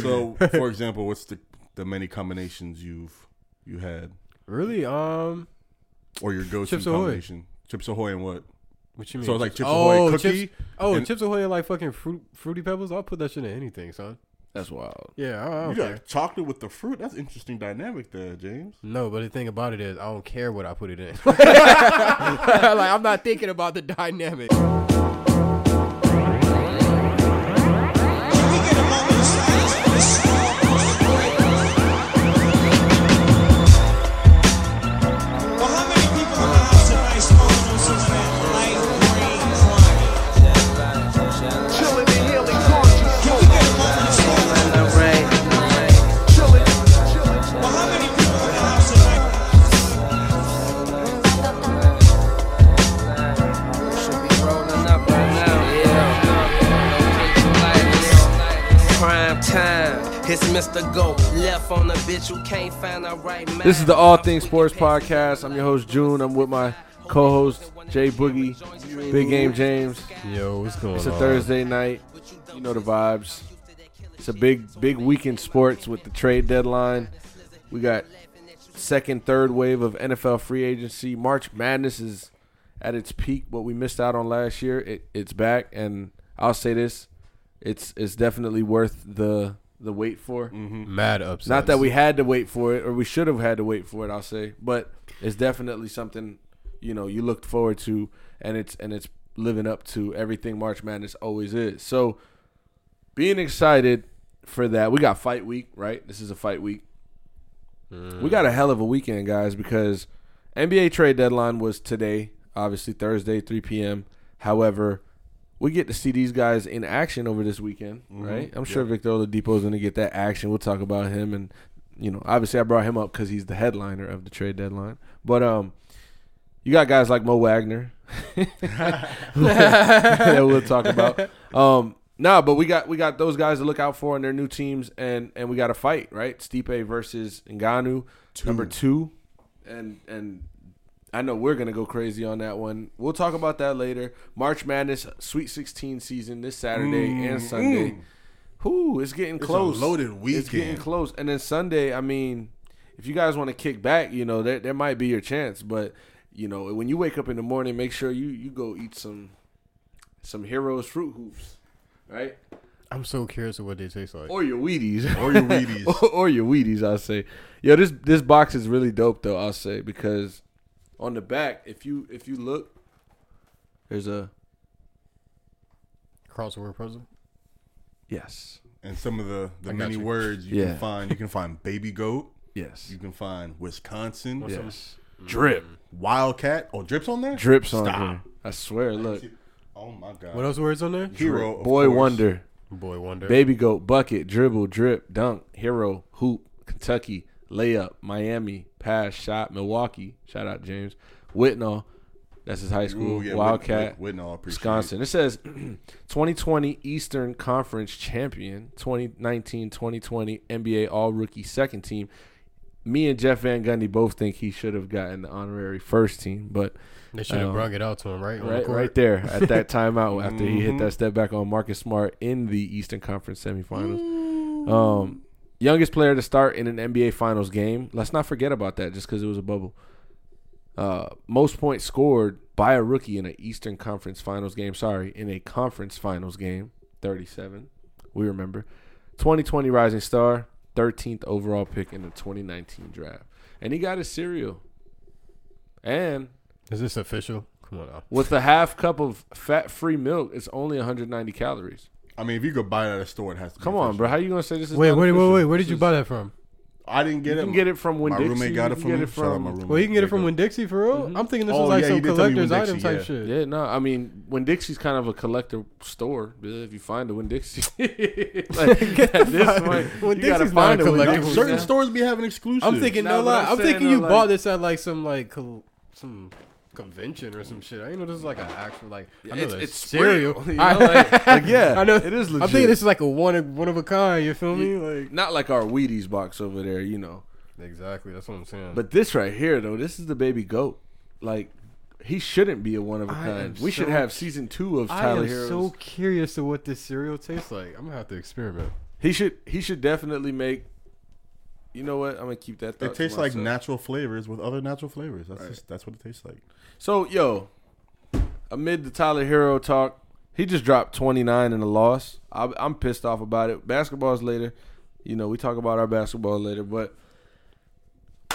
So, for example, what's the the many combinations you've you had, Really? Um, or your go-to Chips Ahoy. combination? Chips Ahoy and what? what you mean? So it's like Chips oh, Ahoy cookie. Chips, oh, and- Chips Ahoy are like fucking fruit, fruity pebbles. I'll put that shit in anything, son. That's wild. Yeah, I, I You don't care. got chocolate with the fruit. That's interesting dynamic there, James. No, but the thing about it is, I don't care what I put it in. like I'm not thinking about the dynamic. It's Mr. Go. Left on the bitch who can't find the right man. This is the All Things Sports Podcast. I'm your host June. I'm with my co-host Jay Boogie, Big Game James. Yo, what's going on? It's on? a Thursday night. You know the vibes. It's a big, big week in sports with the trade deadline. We got second, third wave of NFL free agency. March Madness is at its peak. What we missed out on last year, it, it's back, and I'll say this: it's it's definitely worth the the wait for. Mm-hmm. Mad upset. Not that we had to wait for it, or we should have had to wait for it. I'll say, but it's definitely something you know you looked forward to, and it's and it's living up to everything March Madness always is. So, being excited for that, we got fight week, right? This is a fight week. We mm. got a hell of a weekend, guys, because NBA trade deadline was today, obviously Thursday, 3 p.m. However, we get to see these guys in action over this weekend, right? I'm sure Victor Oladipo is going to get that action. We'll talk about him, and you know, obviously, I brought him up because he's the headliner of the trade deadline. But um, you got guys like Mo Wagner that we'll talk about. Um, nah, but we got we got those guys to look out for in their new teams, and and we got a fight, right? Stipe versus Ngannou, number two, and and I know we're gonna go crazy on that one. We'll talk about that later. March Madness Sweet 16 season this Saturday mm, and Sunday. Mm. Whoo, it's getting It's a close. loaded It's getting close, and then Sunday. I mean, if you guys want to kick back, you know, there there might be your chance, but you know, when you wake up in the morning, make sure you you go eat some some Heroes fruit hoops, right? I'm so curious of what they taste like. Or your Wheaties, Or your Wheaties. or, or your Wheaties. I'll say, yo, this this box is really dope though. I'll say because on the back, if you if you look, there's a Crossword puzzle. yes, and some of the the I got many you. words you Yeah. can find. You can find baby goat. yes, You can find Wisconsin. yes. Drip, mm. Wildcat. Oh, drips on there. drips on Stop. here. I swear. Look, Oh my god. What else words on there? Hero. of boy course. wonder. Boy Wonder. Baby goat, bucket, dribble, drip, dunk, hero, hoop, Kentucky, layup, Miami, pass, shot, Milwaukee. Shout out James Whitnall. That's his high school. Ooh, yeah, Wildcat, Whit- Whit- Whitnall, Wisconsin. It says 2020 Eastern Conference champion, 2019-2020 NBA All Rookie second team. Me and Jeff Van Gundy both think he should have gotten the honorary first team, but They should have Um, brung it out to him, right? On the right, right there at that timeout after he hit that step back on Marcus Smart in the Eastern Conference semifinals. Um, youngest player to start in an NBA Finals game. Let's not forget about that, just because it was a bubble. Uh, most points scored by a rookie in an Eastern Conference Finals game. Sorry, in a Conference Finals game, thirty-seven. We remember. 2020 Rising Star, 13th overall pick in the 2019 draft, and he got his cereal. And Is this official? Come on now. with a half cup of fat-free milk, it's only 190 calories. I mean, if you could buy it at a store, it has to. be Come on, official. bro. How you gonna say this is? Wait, not wait, wait, official? wait. Where did you buy that from? I didn't get it. You it. can get it from Winn My Dixie. roommate got You it can from get me. it Shout out from. my roommate. Well, you can get it from Jacob. Winn Dixie for real. Mm-hmm. I'm thinking this Oh, was like yeah, some you did tell me collector's Winn item type yeah. shit. Yeah, no, I mean, Winn Dixie's kind of a collector store. yeah, If you find a Winn Dixie, like, at this point, you gotta Dixie's find a a Winn collectible Dixie. Certain Yeah. stores be having exclusives. I'm thinking Nah, no but lie. I'm I'm, saying, thinking though, you like- bought this at like some like col- some convention or some shit. I didn't know this is like an actual like. I know It's, it's cereal. real. You know, I, like, like, yeah, I know. it is legit. I'm thinking this is like a one of one of a kind. You feel me? Like not like our Wheaties box over there, you know. exactly. That's what I'm saying. But this right here, though, this is the baby goat. Like, he shouldn't be a one of a I kind. am We should have season two of Tyler. I am Heroes. so curious to what this cereal tastes like. I'm gonna have to experiment. He should he should definitely make. You know what? I'm gonna keep that. It tastes like natural flavors with other natural flavors. That's just that's what it tastes like. So yo, amid the Tyler Herro talk, he just dropped 29 in a loss. I, I'm pissed off about it. Basketball's later. You know, we talk about our basketball later, but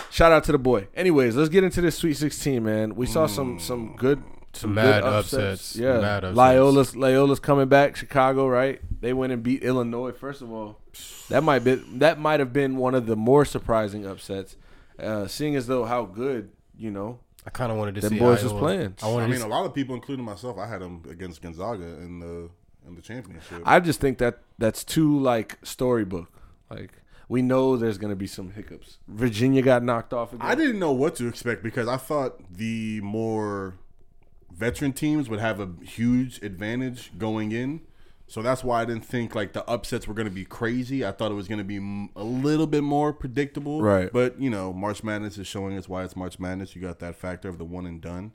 shout out to the boy. Anyways, let's get into this Sweet 16, man. We saw some some good some Mad good upsets. Yeah, Mad upsets. Loyola's Loyola's coming back. Chicago, right? They went and beat Illinois. First of all, that might be that might have been one of the more surprising upsets. Uh, seeing as though how good you know I kind of wanted to Them see boys was Iowa. playing. I wanted I to mean, see- a lot of people, including myself, I had them against Gonzaga in the in the championship. I just think that that's too like storybook. Like we know there's gonna be some hiccups. Virginia got knocked off again. I didn't know what to expect because I thought the more veteran teams would have a huge advantage going in. So that's why I didn't think like the upsets were going to be crazy. I thought it was going to be m- a little bit more predictable. Right. But, you know, March Madness is showing us why it's March Madness. You got that factor of the one and done.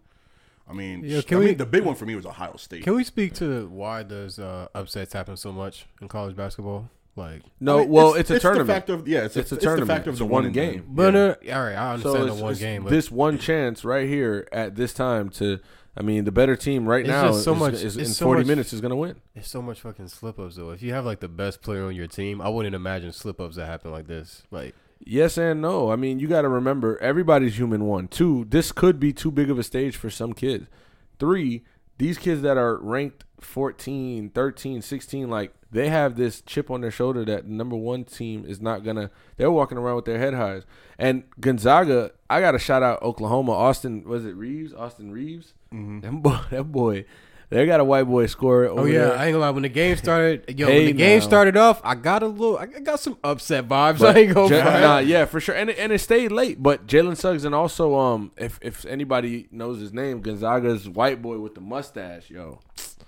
I mean, Yeah, I can mean the big one for me was Ohio State. Can we speak to why those uh, upsets happen so much in college basketball? Like, No, I mean, well, it's, a the tournament. factor of, yeah, it's, It's a, a it's tournament. the factor of It's the one one and game. but Yeah. uh, all right, I understand it's, the one game, but this one chance right here at this time to. I mean, the better team right It's now so is, much- is it's in so 40 much- minutes is gonna win. There's so much fucking slip ups though. If you have like the best player on your team, I wouldn't imagine slip ups that happen like this. Like, Yes and no. I mean, you got to remember everybody's human. One, two. This could be too big of a stage for some kids. Three, these kids that are ranked 14, 13, 16, like they have this chip on their shoulder that the number one team is not gonna. They're walking around with their head highs. And Gonzaga, I got to shout out Oklahoma. Austin, was it Reaves? Austin Reaves. Mm-hmm. That boy, that boy, they got a white boy scorer. oh yeah, there. I ain't gonna lie. When the game started, yo, Hey, when the game started off, I got a little, I got some upset vibes. But I ain't gonna front. nah, yeah, for sure, and it, and it stayed late. But Jalen Suggs and also um, if if anybody knows his name, Gonzaga's white boy with the mustache, yo,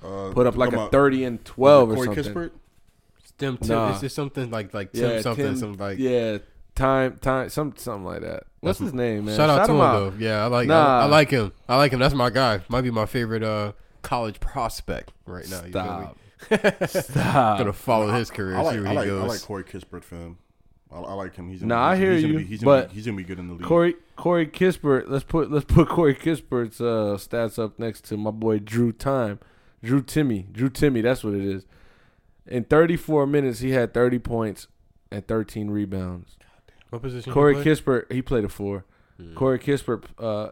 Uh, put up like a about- thirty and twelve or Corey something. Kispert? Tim, Tim, Nah. it's just something like like Tim Yeah, something, Tim- some like. yeah, time time some something like that. What's his name, man? Shout out to him out. though. Yeah, I like Nah. I, I like him. I like him. That's my guy. Might be my favorite uh college prospect right now. You feel me? Stop, stop. Gonna follow his career. I like, see where I he like, I goes. like Corey Kispert, fam. I, I like him. He's Nah, gonna, I he's, hear he's Gonna you, be, he's, gonna but be, he's gonna be good in the league. Corey Corey Kispert. Let's put let's put Corey Kispert's uh, stats up next to my boy Drew Timme, Drew Timme, Drew Timme. That's what it is. In 34 minutes, he had 30 points and 13 rebounds. what position? Corey he? Kispert, he played a four. Hmm. Corey Kispert, uh,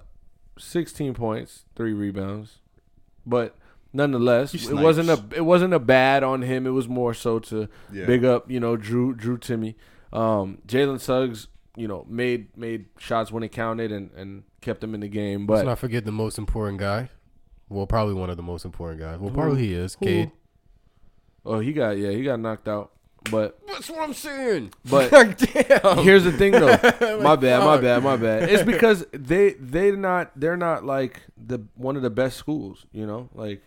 16 points, three rebounds, but nonetheless, it wasn't a it wasn't a bad on him. It was more so to Yeah. big up, you know, Drew Drew Timme, um, Jalen Suggs. You know, made made shots when it counted and and kept them in the game. But Let's not forget the most important guy. Well, probably one of the most important guys. Well, probably he is. Cade. oh, he got yeah, he got knocked out. But That's what I'm saying. But- damn. Here's the thing, though. my bad, my bad, my bad. It's because they they not they're not like the one of the best schools. You know, like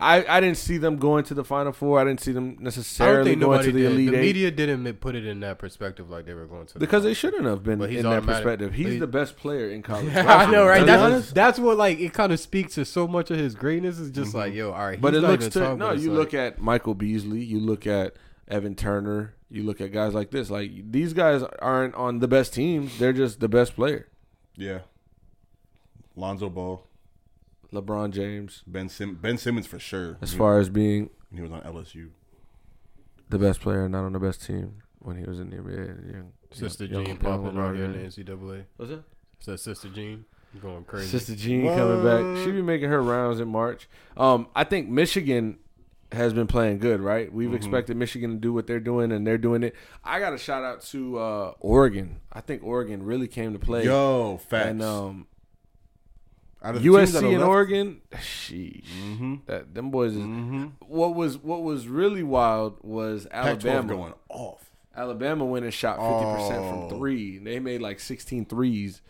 I I didn't see them going to the Final Four. I didn't see them necessarily going to the did. Elite The Eight media didn't put it in that perspective like they were going to. the because they shouldn't have been But he's in that perspective. He's but the best player in college. Four. I know, right? That's, honest. that's what like it kind of speaks to so much of his greatness. Is just mm-hmm. like, yo, all right. But it not looks even to no. You like- look at Michael Beasley. You look at Evan Turner. You look at guys like this. Like these guys aren't on the best teams. They're just the best player. Yeah. Lonzo Ball, LeBron James, Ben Sim- Ben Simmons for sure. as He- far as being when he was on LSU. the best player, not on the best team when he was in the NBA. Young, Sister young- Jean young popping LeBron out here in the James. NCAA. What's that? Sister Jean going crazy. Sister Jean coming back. She be making her rounds in March. Um, I think Michigan has been playing good, right? We've expected Michigan to do what they're doing, and they're doing it. I got a shout out to uh, Oregon. I think Oregon really came to play. Yo, facts. and um, Out of the teams that USC and Oregon, sheesh, Mhm. that them boys. Is, Mhm. What was what was really wild was Pac-12 Alabama. going off. Alabama went and shot 50% Oh. from three. They made like 16 threes.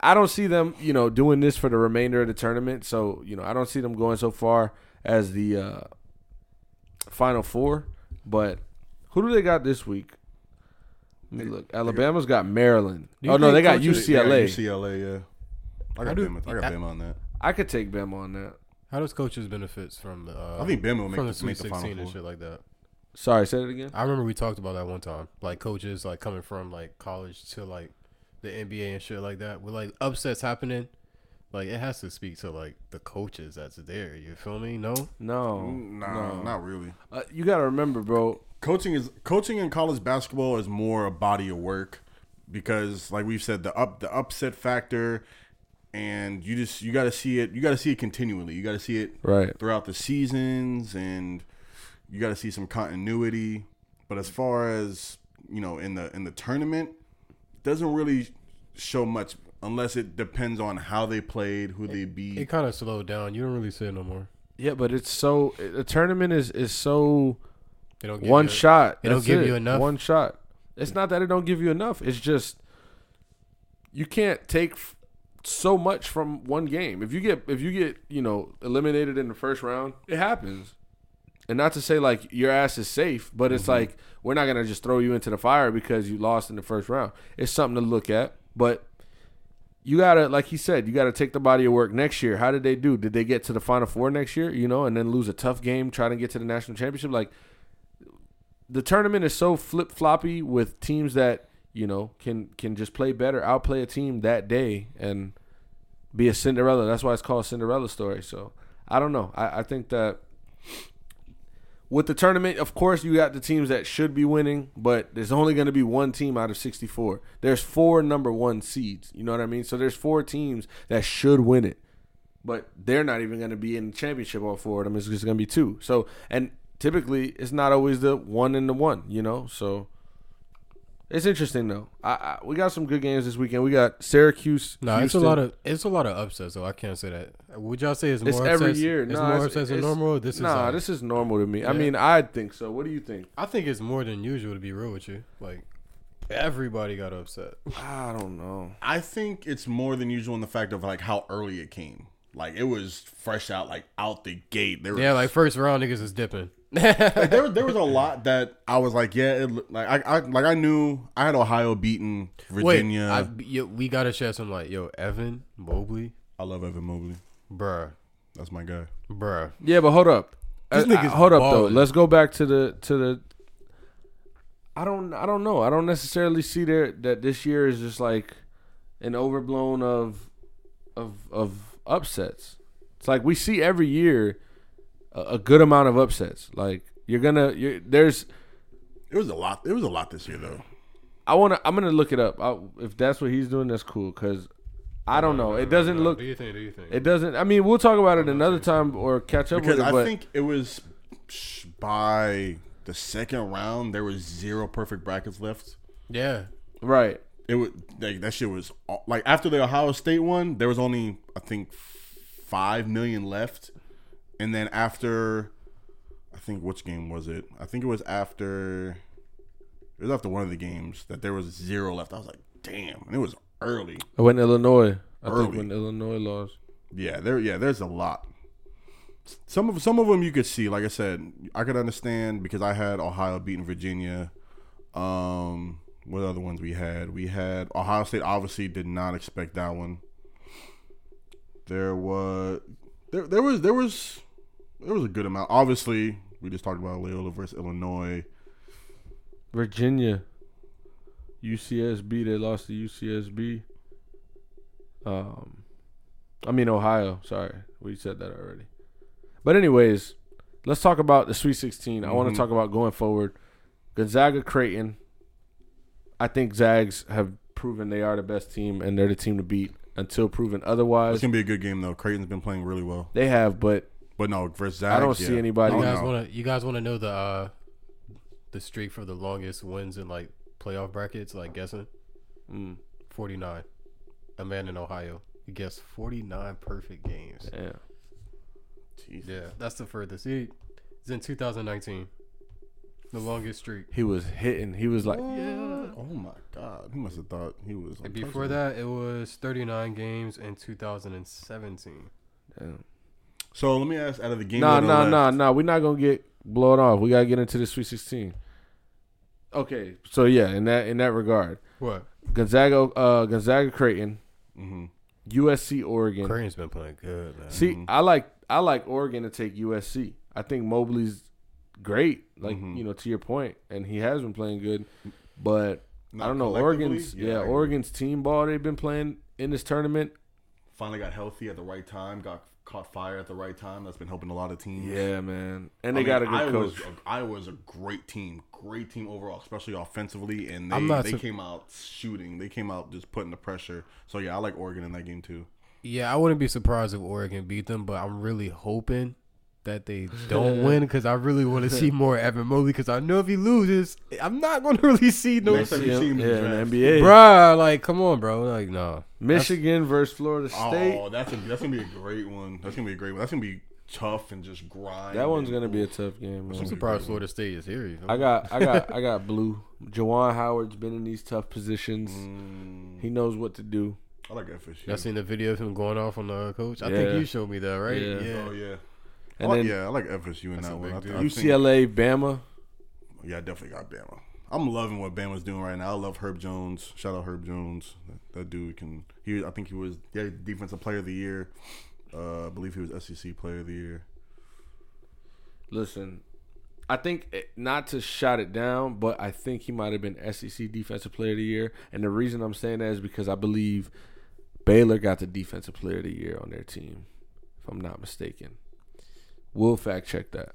I don't see them, you know, doing this for the remainder of the tournament. So, you know, I don't see them going so far as the uh, final four. But who do they got this week? Let me look. Alabama's got Maryland. Oh, no, they got UCLA. UCLA, yeah. I How got do- Bama. I got I- Bama on that. I could take Bama on that. How does coaches benefits from the? Uh, I think Bama will make the the, Sweet make the final Sixteen and four. shit like that? Sorry, say it again. I remember we talked about that one time. Like coaches like coming from like college to like the NBA and shit like that. With like upsets happening, like it has to speak to like the coaches that's there. You feel me? No. No, Nah, no. not really. Uh, you got to remember, bro. coaching is coaching in college basketball is more a body of work because like we've said the up the upset factor and you just you got to see it you got to see it continually you got to see it Right. throughout the seasons and you got to see some continuity but as far as you know in the in the tournament doesn't really show much unless it depends on how they played who they beat It kind of slowed down. You don't really see it no more. Yeah, but it's so the tournament is is so They don't give one you- shot. they don't give it. you enough? One shot. It's not that it don't give you enough. It's just you can't take f- so much from one game. If you get if you get you know eliminated in the first round, it happens. And not to say like your ass is safe, but it's mm-hmm. like we're not gonna just throw you into the fire because you lost in the first round. It's something to look at, but you gotta, like he said, you gotta take the body of work next year. How did they do? Did they get to the final four next year? You know, and then lose a tough game trying to get to the national championship? Like the tournament is so flip floppy with teams that you know can can just play better, outplay a team that day, and be a Cinderella. That's why it's called Cinderella story. So I don't know. I, I think that with the tournament, of course, you got the teams that should be winning, but there's only going to be one team out of 64. There's four number one seeds. You know what I mean? So there's four teams that should win it, but they're not even going to be in the championship. All four of them. It's just going to be two. So and typically it's not always the one and the one. You know, so. It's interesting though. I, I we got some good games this weekend. We got Syracuse. No, it's a lot of it's a lot of upsets though. I can't say that. Would y'all say it's more It's upsets? every year. It's Nah, more it's- upsets than normal. or This is nah. like- this is normal to me. I mean, I think so. What do you think? I think it's more than usual to be real with you. Like everybody got upset. I don't know. I think it's more than usual in the fact of like how early it came. Like it was fresh out, like out the gate. There was, Yeah, like first round niggas is dipping. Like, there, there was a lot that I was like, yeah, it, like I, I, like I knew I had Ohio beating Virginia. Wait, I, I, yo, we gotta share some like yo Evan Mobley, I love Evan Mobley. bruh, That's my guy. bruh. Yeah, but hold up. This Uh, nigga's hold up though. Let's go back to the to the. I don't. I don't know. I don't necessarily see there that this year is just like an overblown of of of upsets. It's like we see every year a, a good amount of upsets. Like you're gonna. You're, there's. It was a lot. It was a lot this year though. I want to. I'm gonna look it up. I, if that's what he's doing, that's cool. Cause I don't know. It doesn't look. Do you think? Do you think? It doesn't. I mean, we'll talk about it another time or catch up Because with it. I but think it was by the second round there was zero perfect brackets left. yeah, right. It was like that shit was like after the Ohio State one, there was only I think five million left, and then after, I think which game was it? I think it was after. It was after one of the games that there was zero left. I was like, damn, and it was early. I went to Illinois. I think Early. when Illinois lost. Yeah, there. Yeah, there's a lot. Some of some of them you could see. Like I said, I could understand because I had Ohio beating Virginia. Um, what other ones we had? We had Ohio State. Obviously, did not expect that one. There was there there was there was there was a good amount. Obviously, we just talked about Loyola versus Illinois. Virginia. UCSB. They lost to UCSB. Um, I mean Ohio. Sorry, we said that already. But anyways, let's talk about the Sweet 16. I want Mhm. to talk about going forward. Gonzaga, Creighton. I think Zags have proven they are the best team and they're the team to beat until proven otherwise. It's gonna be a good game though. Creighton's been playing really well, They have, but but no versus Zags, I don't see anybody- you guys no. wanna you guys wanna know the uh the streak for the longest wins in like playoff brackets? Like guessing mm, forty nine. A man in Ohio. He guessed forty nine perfect games. yeah. Jeez. Yeah, that's the furthest. He, it's in 2019. The longest streak. He was hitting. He was like, Yeah. Oh my god, he must have thought he was. And before that, it was 39 games in 2017. Damn. So let me ask, out of the game, Nah, that are nah, left- nah, nah. We're not gonna get blown off. We gotta get into the Sweet Sixteen. Okay, so yeah, in that in that regard, What? Gonzaga, uh, Gonzaga, Creighton, Mhm. USC, Oregon. Creighton's been playing good, man. See, Mhm. I like I like Oregon to take USC. I think Mobley's great. Like Mhm. you know, to your point, and he has been playing good. But I don't know Oregon's. yeah, Yeah, Oregon's team ball they've been playing in this tournament. Finally got healthy at the right time. Got caught fire at the right time. That's been helping a lot of teams. Yeah, man, and I they mean, got a good Iowa's, coach. Iowa's a great team, great team overall, especially offensively. And they, I'm not they su- came out shooting. They came out just putting the pressure. So yeah, I like Oregon in that game too. Yeah, I wouldn't be surprised if Oregon beat them, but I'm really hoping that they don't win because I really want to see more Evan Mobley because I know if he loses, I'm not going to really see no. Next time you see him yeah, in the in draft. the NBA. Bruh, like, come on, bro. Like, no. Michigan versus Florida State. Oh, that's a, that's gonna be a great one. That's gonna be a great one. That's gonna be tough and just grind. that one's gonna be a tough game. Man. I'm surprised Florida State is here. you know? I got, I got, I got blue. Juwan Howard's been in these tough positions. Mm, He knows what to do. I like FSU. Y'all seen the video of him going off on the coach? I think you showed me that, right? Yeah. Oh yeah. I And like, then yeah, I like FSU in that one. big I, deal. Think- UCLA, Bama. yeah, I definitely got Bama. I'm loving what Bama's doing right now. I love Herb Jones. Shout out Herb Jones. That, that dude can. He, I think he was yeah defensive player of the year. Uh, I believe he was SEC player of the year. Listen, I think it- not to shot it down, but I think he might have been SEC Defensive Player of the Year. And the reason I'm saying that is because I believe Baylor got the Defensive Player of the Year on their team, if I'm not mistaken. We'll fact check that.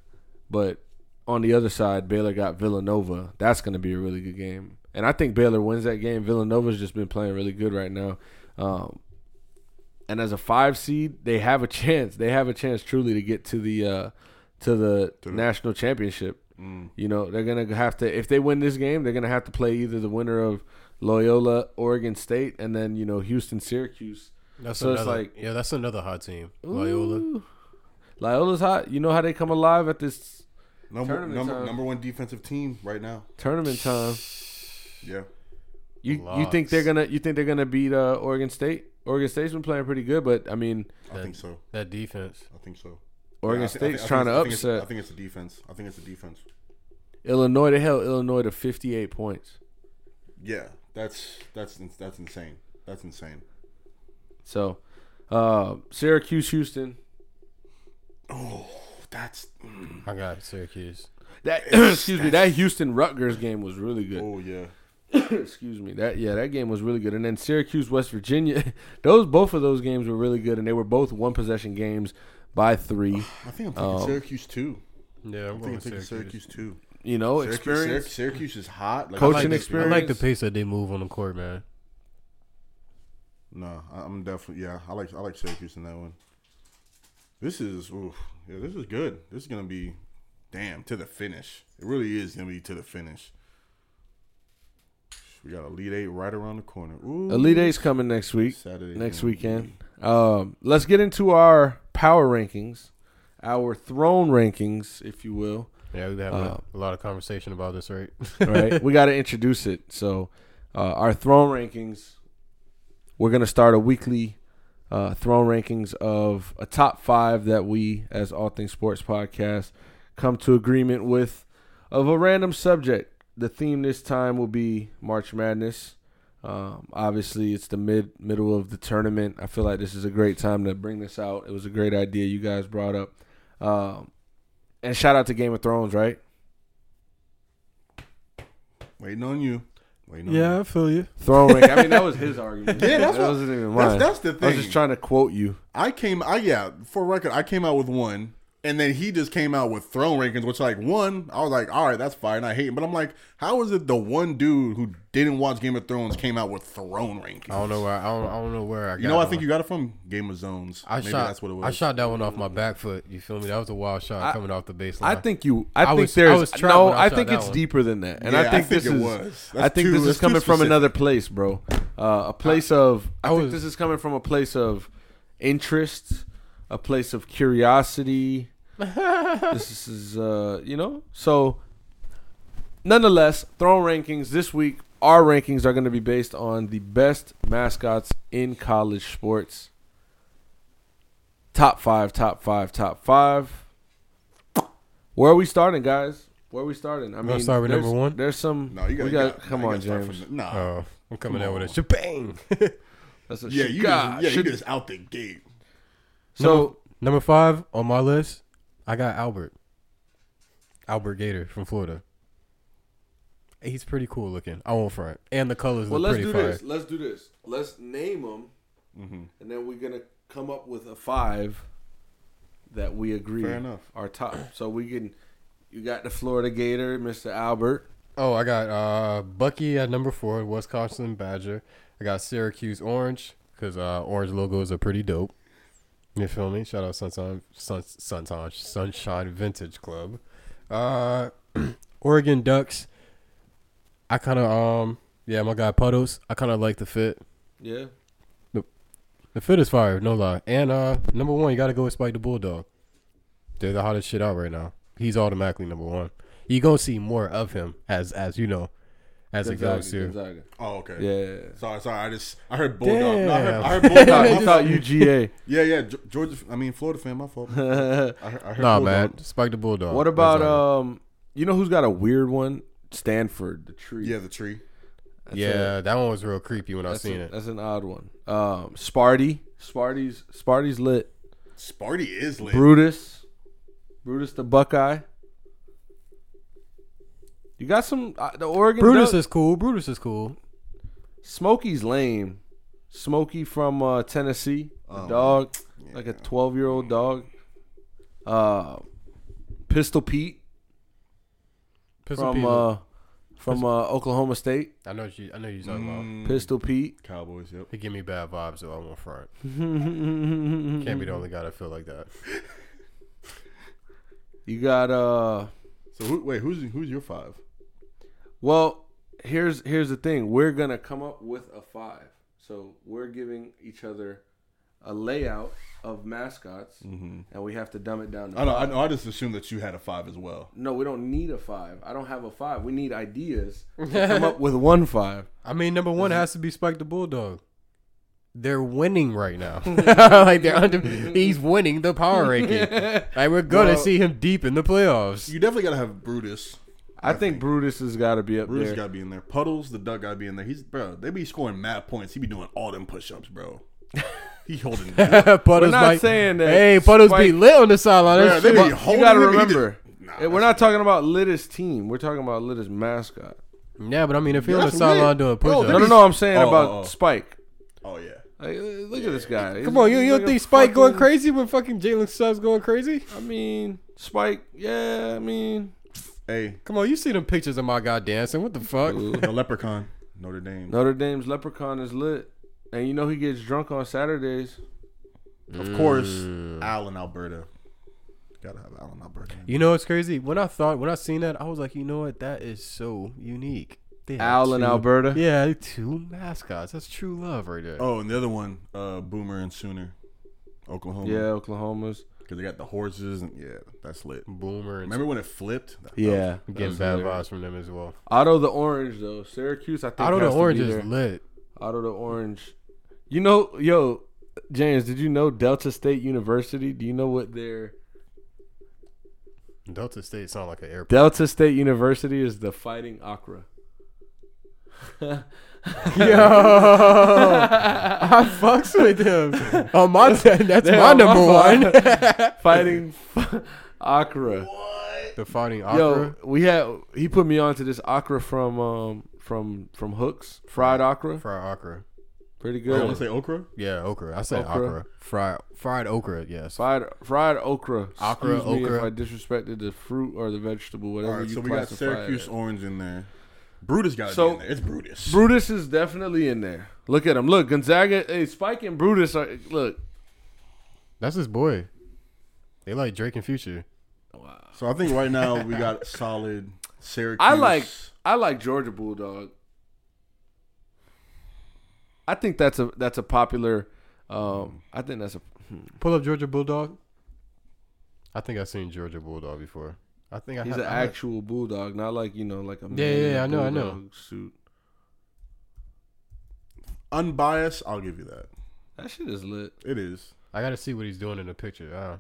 But on the other side, Baylor got Villanova. That's going to be a really good game. And I think Baylor wins that game. Villanova's just been playing really good right now. Um, and as a five seed, they have a chance. They have a chance truly to get to the uh, to the the- national championship. Mm. You know, they're gonna have to if they win this game, they're gonna have to play either the winner of Loyola, Oregon State, and then you know Houston, Syracuse. That's So it's another, like- yeah, that's another hot team, Loyola. Ooh. Loyola's hot. You know how they come alive at this Number Tournament number time. number one defensive team right now. tournament time. Yeah. You you think they're gonna you think they're gonna beat uh, Oregon State? Oregon State's been playing pretty good, but I mean I think so. That defense. I think so. Oregon Yeah, I State's think- I trying to I think it's- upset I think it's a defense. I think it's a defense. Illinois. They held Illinois to 58 points. Yeah, that's that's that's insane. That's insane. So uh, Syracuse, Houston. Oh, that's mm. I got Syracuse. That excuse me. That Houston Rutgers game was really good. oh yeah. excuse me. That yeah, that game was really good. And then Syracuse, West Virginia. Those both of those games were really good, and they were both one possession games by three. I think I'm taking Um, Syracuse too. Yeah, I'm I going think I'm with taking Syracuse. Syracuse too. You know, Syracuse, experience. Syracuse is hot. Like, Coaching I like this- experience. I like the pace that they move on the court, man. No, I- I'm definitely yeah. I like I like Syracuse in that one. This is oof, yeah. This is good. This is gonna be damn to the finish. It really is gonna be to the finish. We got Elite Eight right around the corner. Ooh, Elite Eight's coming next week. Saturday next gonna weekend. Um, let's get into our power rankings, our throne rankings, if you will. Yeah, we've been having Uh, a, a lot of conversation about this, right? Right, we got to introduce it. So, uh, our throne rankings. We're gonna start a weekly uh, throne rankings of a top five that we, as All Things Sports Podcast, come to agreement with of a random subject. The theme this time will be March Madness. Um, obviously, it's the mid middle of the tournament. I feel like this is a great time to bring this out. It was a great idea you guys brought up. Um, and shout out to Game of Thrones, right? Waiting on you. Waiting on you. I feel you. Throne rank. I mean, that was his argument. Yeah, that's that what- wasn't even That's mine. that's the thing. I was just trying to quote you. I came. I yeah. For record, I came out with one, and then he just came out with throne rankings, which like one, I was like, all right, that's fine. I hate, it. but I'm like, how is it the one dude who didn't watch Game of Thrones came out with throne rankings? I don't know where I don't, I don't know where I got You know, I think on. you got it from Game of Zones. I Maybe shot. that's what it was. I shot that one off my back foot. You feel me? That was a wild shot I- coming off the baseline. I think you. I, I think was- I there's was no. I I think it's one. deeper than that, and Yeah, I I think, think this it is. was. I think too- this is coming from another place, bro. Uh, a place of. I, I think this is coming from a place of interest, a place of curiosity. this is, uh, you know, so. Nonetheless, throne rankings this week. Our rankings are going to be based on the best mascots in college sports. Top five, top five, top five. Where are we starting, guys? Where are we starting? I gonna start with number one? There's some. no, you got. we you got. got- come you on, gotta James. from Nah, Oh, I'm coming out with a on. shebang. That's a yeah, you God. just, yeah, you Should- just out the gate. so Number five on my list, I got Albert. Albert Gator from Florida. He's pretty cool looking. I won't front, and the colors Well, look let's pretty do fire. this. Let's do this. Let's name them, Mm-hmm. and then we're gonna come up with a five that we agree Fair enough. are top. So we can. You got the Florida Gator, Mr. Albert. Oh, I got uh Bucky at number four, Wisconsin Badger. I got Syracuse Orange because uh, orange logos are pretty dope. You feel me? Shout out Sunshine, Sun, Sunshine, Sunshine Vintage Club. Uh, Oregon Ducks. I kind of um yeah, my guy Puddles. I kind of like the fit. Yeah. The fit is fire, no lie. And uh, number one, you got to go with Spike the Bulldog. They're the hottest shit out right now. He's automatically number one. You gonna see more of him as as you know, as it Gonzaga, goes through. Gonzaga. Oh, okay. Yeah. Sorry, sorry. I just I heard bulldog. No, I heard, I heard bulldog. I My thought. UGA. Yeah, yeah. Georgia. I mean, Florida fan. My fault. I heard, I heard Nah, bulldog. man, Spike the Bulldog. what about Gonzaga. um? You know who's got a weird one? Stanford, the tree. Yeah, the tree. That's yeah, a- that one was real creepy when I that's, seen a- it. that's an odd one. Um, Sparty, Sparty's Sparty's lit. Sparty is lit. Brutus, Brutus the Buckeye. You got some uh, the Oregon Brutus Duck- is cool. Brutus is cool. Smokey's lame. Smokey from uh, Tennessee, the Oh, dog, like a twelve year old dog. Uh, Pistol Pete Pistol from Pete, uh, from uh, Oklahoma State. I know you. I know you're talking about. Mm, Pistol Pete. Cowboys. Yep. He give me bad vibes, so I won't front. Can't be the only guy that feel like that. You got uh. So who, wait, who's who's your five? Well, here's here's the thing. We're gonna come up with a five. So we're giving each other a layout of mascots, mm-hmm. and we have to dumb it down. To I know. I know. I just assumed that you had a five as well. No, we don't need a five. I don't have a five. We need ideas. to come up with one five. I mean, number one has to be Spike the Bulldog. They're winning right now. like they're under, he's winning the power ranking. Like we're gonna Well- see him deep in the playoffs. You definitely gotta have Brutus. I think Brutus has got to be up Brutus there. Brutus gotta be in there. Puddles, the duck gotta be in there. He's bro. They be scoring mad points. He be doing all them push-ups, bro. He holding. bro, Puddles not might- saying that Hey, Puddles be lit on the sideline. That's they true. be you holding got to remember, just- Nah, we're not talking about Litt's team. We're talking about Litt's mascot. Yeah, but I mean, if you're on the sideline doing oh, Bro, push-ups, they No, be- no, no. I'm saying Oh, about oh, oh. Spike. Oh yeah. Like, look at this guy. come on, you you He's don't think a Spike going crazy when fucking Jalen Suggs going crazy? I mean, Spike. Yeah, I mean, Hey, Come on, you see them pictures of my guy dancing? What the fuck? the leprechaun, Notre Dame. Notre Dame's Leprechaun is lit, and you know he gets drunk on Saturdays. Of course, Allen, Alberta. Gotta have Allen, Alberta. You know what's crazy? When I thought when I seen that, I was like, you know what? That is so unique. They Al in Alberta. Yeah, two mascots. That's true love right there. Oh, and the other one, uh, Boomer and Sooner, Oklahoma. Yeah, Oklahoma's. Because they got the horses and yeah, that's lit. Boomer and Remember when it flipped? That- that Yeah, I'm getting bad vibes from them as well. Otto the Orange though. Syracuse, I think. Out of the to orange be is lit. Otto the Orange. You know, yo, James, did you know Delta State University? Do you know what their Delta State sound like an airport. Delta State University is? The Fighting Okra. Yo, I fucks with him. On my ten, that's They're my on number my one. Fighting Okra. the fighting opera. Yo, we had he put me on to this okra from um from from Hooks, fried okra, fried okra. pretty good. I want good. to say okra. Yeah, okra. I say Okra. okra. Fried fried okra. Yes. Fried fried okra. Okra, Excuse me okra. if I disrespected the fruit or the vegetable, whatever All right, you so we got classify it Syracuse orange in there. Brutus got to So- be in there. It's Brutus. Brutus is definitely in there. Look at him. Look, Gonzaga. Hey, Spike and Brutus are. Look, That's his boy. They like Drake and Future. Wow. So I think right now we got solid Syracuse. I like I like Georgia Bulldog. I think that's a that's a popular. Um, I think that's a. Pull up Georgia Bulldog. I think I've seen Georgia Bulldog before. I think I He's have, an I have- actual bulldog, not like you know, like a Yeah, yeah, yeah, I know, I know. Suit. unbiased. I'll give you that. That shit is lit. It is. I gotta see what he's doing in the picture.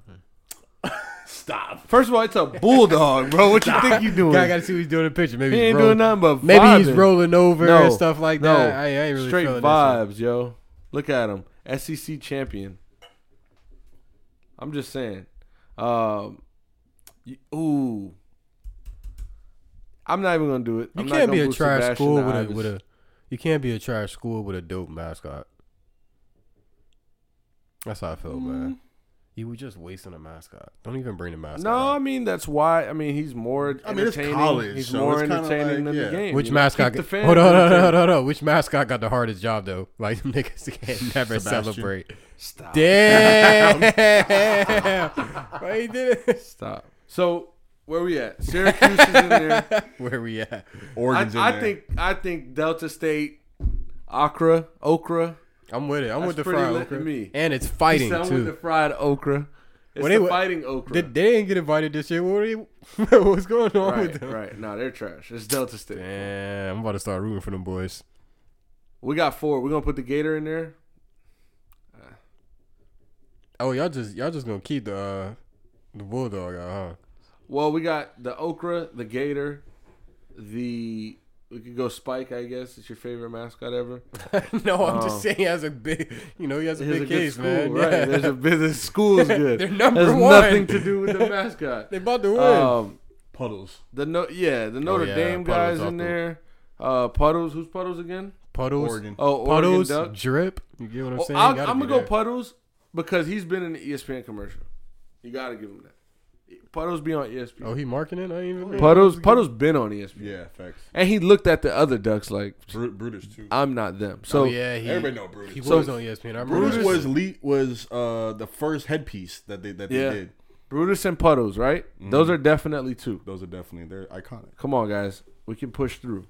Stop. First of all, it's a bulldog, bro. What you think you doing? I gotta see what he's doing in the picture. Maybe he ain't rolling, doing nothing but maybe he's rolling over No, and stuff like no. that. I, I ain't really Straight feeling that shit. vibes, yo. Look at him, SEC champion. I'm just saying. Um, y- ooh, I'm not even gonna do it. You I'm can't be a trash Sebastian school with a, with a. You can't be a trash school with a dope mascot. That's how I feel, Mm. man. You were just wasting a mascot. Don't even bring the mascot. No, I mean that's why. I mean he's more. I mean, it's college, He's so more entertaining like, than yeah. the game. Which mascot? Got- hold on, hold on, hold on, hold on. Which mascot got the hardest job though? Like niggas can never Sebastian. celebrate. Stop. Damn. Why you did it? Stop. So where we at? Syracuse is in there. Where we at? I, Oregon's I in there. think. I think Delta State, Okra, Okra. I'm with it. I'm with the pretty fried lit to okra. me. And it's fighting "I'm with the too. fried okra. It's the they wa- fighting okra. They, they didn't get invited this year. What they, what's going on with right, them? right. No, they're trash. It's Delta State. Damn, I'm about to start rooting for them boys. We got four. We're gonna put the Gator in there. Oh, y'all just y'all just gonna keep the uh, the bulldog out, Well, we got the okra, the Gator, the. We could go Spike. I guess it's your favorite mascot ever. no, I'm Oh. just saying he has a big, you know, he has a Here's big a good case, school, man. right? Yeah. There's a business. School's good. They're number Has one. nothing to do with the mascot. they about to win. Um, Puddles. the no, yeah, the Notre Oh, yeah, Dame Puddles guys in there. Uh, Puddles. Who's Puddles again? Puddles, Oregon. Oh, Oregon Puddles, Duck. drip. You get what I'm Oh, saying? I'm, I'm gonna go there. Puddles because he's been in the ESPN commercial. You gotta give him that. Puddles be on ESPN. Oh, he marking it. I ain't even. Puddles, Puddles been on ESPN, Yeah, facts. and he looked at the other ducks like Bru- Brutus too. I'm not them. So oh yeah, he, Everybody know Brutus. he So- was on E ESPN. I remember Brutus that. was le- was uh the first headpiece that they that Yeah. they did. Brutus and Puddles, right? Mm-hmm. Those are definitely two. Those are definitely they're iconic. Come on, guys, we can push through.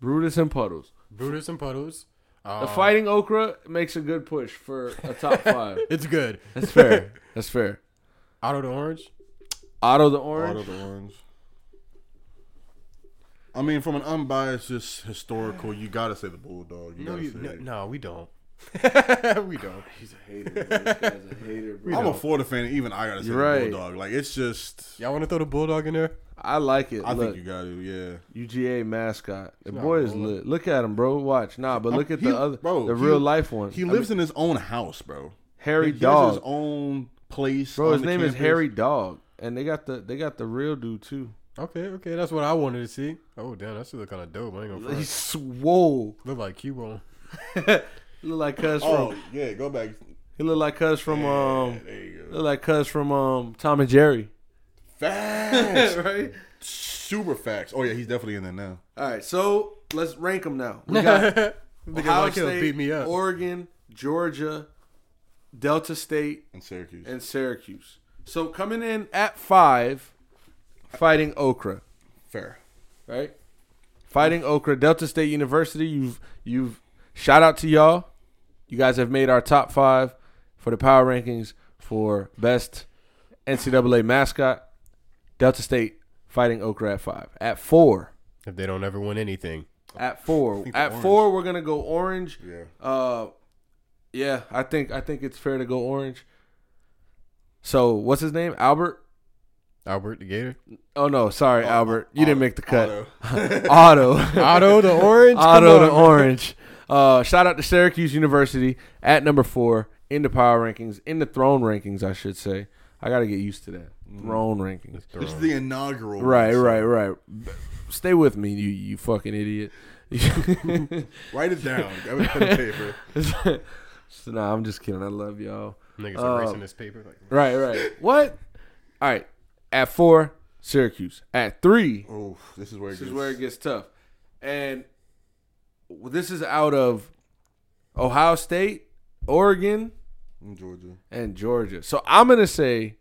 Brutus and Puddles. Brutus and Puddles. The Uh, fighting okra makes a good push for a top five. It's good. That's fair. That's fair. Otto the orange. Otto the orange. Otto the orange. I mean, from an unbiased, just historical, you gotta say the bulldog. You No, you, say no, no, we don't. we don't. He's a hater. Bro. This guy's a hater, bro. I'm a Florida fan. Even I gotta say You're the right. bulldog. Like it's just. Y'all want to throw the bulldog in there? I like it. I Look, think you gotta. Yeah. UGA mascot. The not boy is rolling. lit. Look at him, bro. Watch. Nah, but look at He- the other, bro, the he- real life one. He I lives mean, in his own house, bro. Harry He has Dog. his own place. Bro, on his the name is. Hairy Dawg, and they got the they got the real dude too. Okay, okay, that's what I wanted to see. Oh damn, that shit look kind of dope. I ain't gonna He's front. swole. Look like Cubo. He look like Cuz Oh from. yeah, go back. He look like Cuz from um. there you go. Look like Cuz from um Tom and Jerry. Facts. right. Super facts. Oh yeah, he's definitely in there now. All right, so let's rank them now. We got Ohio State, beat me up. Oregon, Georgia, Delta State, and Syracuse. and Syracuse. So coming in at five, fighting Okra, Fair. right? Fighting Okra, Delta State University. You've you've shout out to y'all. You guys have made our top five for the power rankings for best NCAA mascot. Delta State fighting Okra at five. At four, if they don't ever win anything, at four, think the at four, we're gonna go orange. Yeah. Uh, yeah, I think I think it's fair to go orange. So what's his name? Albert? Albert the Gator, Oh no, sorry, Albert. You didn't make the cut. Auto. Otto. Otto the orange, Come Otto the orange. Uh, shout out to Syracuse University at number four in the power rankings, in the throne rankings, I should say. I gotta get used to that. Throne rankings. This is the inaugural. Right, one, so right, right. Stay with me, you you fucking idiot. Write it down. Got me pen and paper. so, nah, I'm just kidding. I love y'all. Niggas Uh, erasing this paper. Like, Right, right. What? All right. At four, Syracuse. At three, Oh, this is where it this gets. is where it gets tough. And this is out of Ohio State, Oregon, in Georgia. and Georgia. So I'm gonna say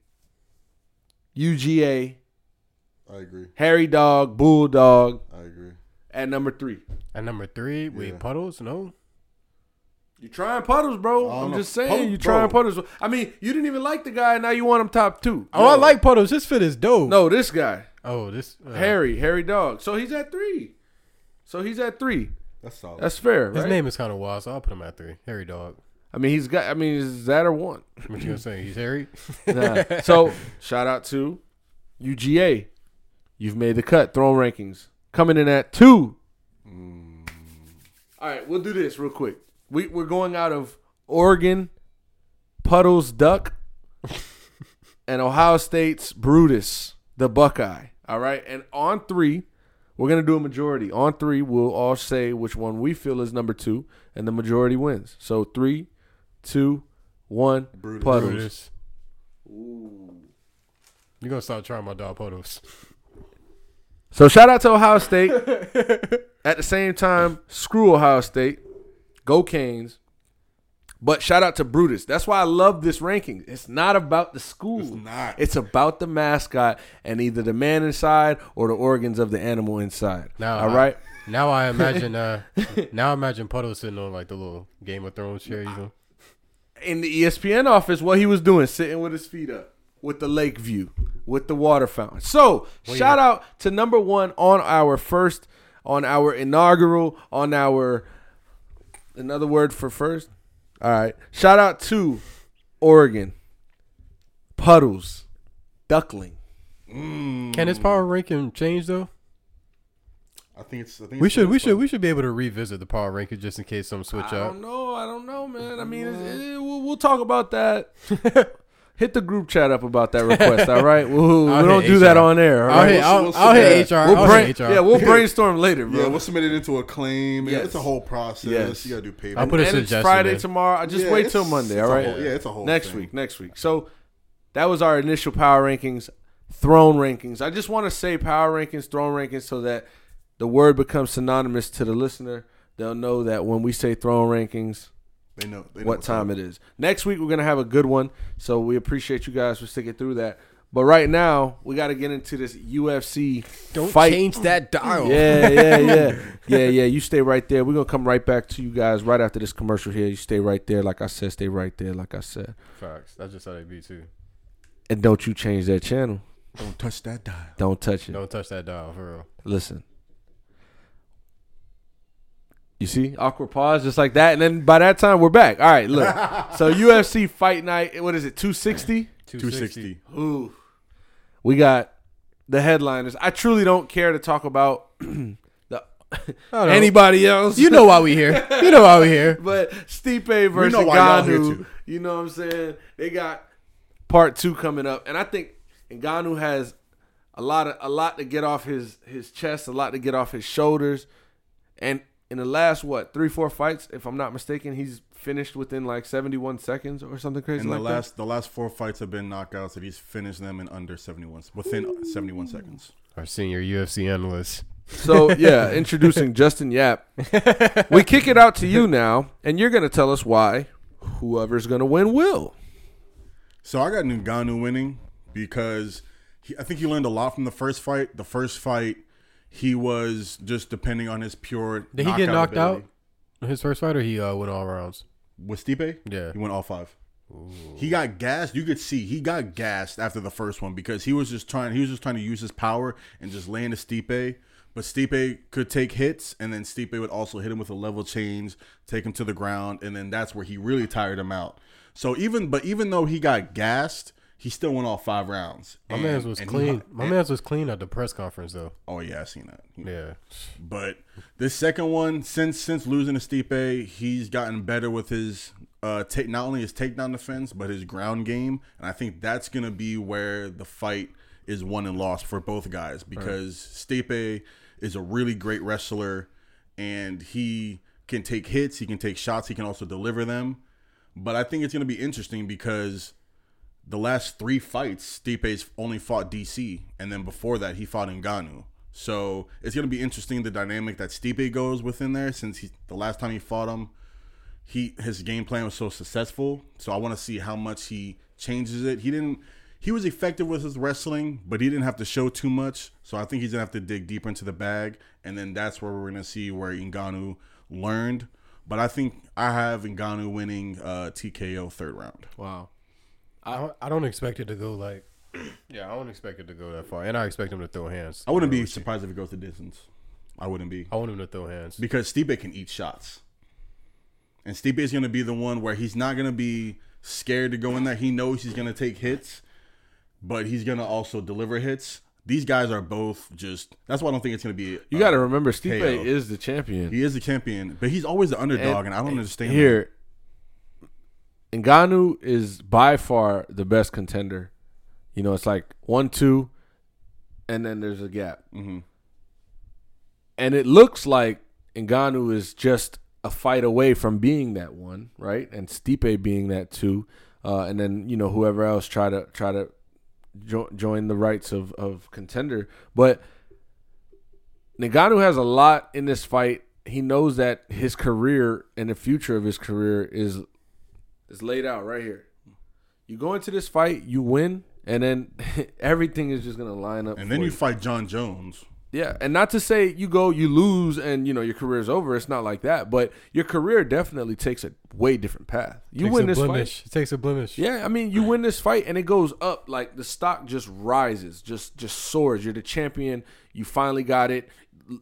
UGA, I agree. Hairy Dawg, Bulldog I agree. at number three. at number three, wait, Yeah. puddles? No, You trying puddles, bro? I'm know. just saying, Puddle- you trying bro. puddles. I mean, you didn't even like the guy, now you want him top two. oh, I like puddles. This fit is dope. No, this guy, oh, this uh, Harry, Hairy Dawg. So he's at three. So he's at three. That's solid. That's fair. His right? name is kind of wild, so I'll put him at three. Hairy Dawg. I mean, he's got. I mean, is that or one? What you gonna say? He's Harry. Nah. so shout out to UGA. You've made the cut. Throne rankings coming in at two. All right, we'll do this real quick. We we're going out of Oregon, Puddles Duck, and Ohio State's Brutus, the Buckeye. All right, and on three, we're gonna do a majority on three. We'll all say which one we feel is number two, and the majority wins. So three, two, one. Brutus. Puddles. Brutus. You're gonna start trying my dog puddles. So shout out to Ohio State. At the same time, screw Ohio State. Go Canes. But shout out to Brutus. That's why I love this ranking. It's not about the school. It's not. It's about the mascot and either the man inside or the organs of the animal inside. Now, all I- right. Now I imagine. Uh, now I imagine Puddles sitting on like the little Game of Thrones chair. You know. in the ESPN office, what he was doing, sitting with his feet up, with the lake view, with the water fountain. So, shout out to number one on our first, on our inaugural, on our another word for first. All right, shout out to Oregon, Puddles, Duckling. Mm. Can his power ranking change though? I think it's. I think We it's should. We it's should. We should be able to revisit the power ranking just in case some switch up. I don't know. I don't know, man. I mean, it's, it, we'll, we'll talk about that. Hit the group chat up about that request. All right, we'll, we don't hit do that on air. All I'll right? hit. I'll, we'll I'll hit HR. We'll I'll brain- hit HR. yeah, we'll brainstorm later, bro. Yeah, we'll submit it into a claim. Yeah, Yes. it's a whole process. Yes. You gotta do paper. I'll put a and it's Friday in. tomorrow. I just Yeah, wait till Monday. it's All a right. whole- yeah, it's a whole next thing. week. Next week. So that was our initial power rankings, throne rankings. I just want to say power rankings, throne rankings, so that the word becomes synonymous to the listener. They'll know that when we say throne rankings, They know. They know what what's time up. it is. Next week we're gonna have a good one. So we appreciate you guys for sticking through that. But right now we got to get into this UFC Don't fight. change that dial. Yeah, yeah, yeah, yeah, yeah. You stay right there. We're gonna come right back to you guys right after this commercial here. You stay right there, like I said. Stay right there, like I said. Facts. That's just how they be too. And don't you change that channel. Don't touch that dial. Don't touch it. Don't touch that dial for real. Listen. You see, awkward pause, just like that, and then by that time we're back. All right, look. so UFC Fight Night. What is it? Two sixty. 260. Ooh. We got the headliners. I truly don't care to talk about the, anybody else. You know why we here. You know why we here. but Stipe versus know why y'all here Ngannou. too. You know what I'm saying? They got part two coming up, and I think Ngannou has a lot of a lot to get off his his chest, a lot to get off his shoulders, and in the last what three four fights, if I'm not mistaken, he's finished within like 71 seconds or something crazy And the like last the last four fights have been knockouts, and he's finished them in under 71 within 71 seconds. Our senior UFC analyst. So yeah, introducing Justin Yap. We kick it out to you now, and you're gonna tell us why whoever's gonna win will. So I got Ngannou winning because he, I think he learned a lot from the first fight. The first fight, he was just depending on his pure. Did he get knocked ability. out? His first fight, or he uh, went all rounds. with Stipe? Yeah. he went all five. He got gassed. You could see he got gassed after the first one because he was just trying. He was just trying to use his power and just land a Stipe. But Stipe could take hits, and then Stipe would also hit him with a level change, take him to the ground, and then that's where he really tired him out. So even, but even though he got gassed, he still went all five rounds. My And- man's was and he- clean. My and- man's was clean at the press conference though. Oh yeah, I seen that. Yeah. But this second one, since since losing to Stipe, he's gotten better with his uh take not only his takedown defense but his ground game, and I think that's gonna be where the fight is won and lost for both guys because Stipe is a really great wrestler, and he can take hits, he can take shots, he can also deliver them. But I think it's gonna be interesting because the last three fights, Stipe's only fought DC, and then before that, he fought Ngannou. So it's gonna be interesting the dynamic that Stipe goes within there, since he the last time he fought him, he his game plan was so successful. So I want to see how much he changes it. He didn't. He was effective with his wrestling, but he didn't have to show too much. So I think he's gonna have to dig deeper into the bag, and then that's where we're gonna see where Ngannou learned. But I think I have Ngannou winning uh, TKO third round. Wow. I don't, I don't expect it to go like. Yeah, I don't expect it to go that far, and I expect him to throw hands. I wouldn't be surprised if it goes to distance. I wouldn't be I want him to throw hands. because Stipe can eat shots, and Stipe is going to be the one where he's not going to be scared to go in there. He knows he's going to take hits, but he's going to also deliver hits. These guys are both just. That's why I don't think it's going to be. You uh, got to remember, Stipe KO. is the champion. He is the champion, but he's always the underdog, and, I don't understand. Here, Ngannou is by far the best contender. You know, it's like one, two, and then there's a gap. Mhm. and it looks like Ngannou is just a fight away from being that one, right? And Stipe being that too, uh, and then you know whoever else try to try to jo- join the rights of of contender, but Ngannou has a lot in this fight. He knows that his career and the future of his career is is laid out right here. You go into this fight, you win, and then everything is just gonna line up. And then for you fight John Jones. yeah, and not to say you go, you lose, and you know your career's over. It's not like that, but your career definitely takes a way different path. You Takes win this blemish. fight. It takes a blemish. Yeah, I mean, you win this fight and it goes up like the stock just rises, just just soars. You're the champion. You finally got it.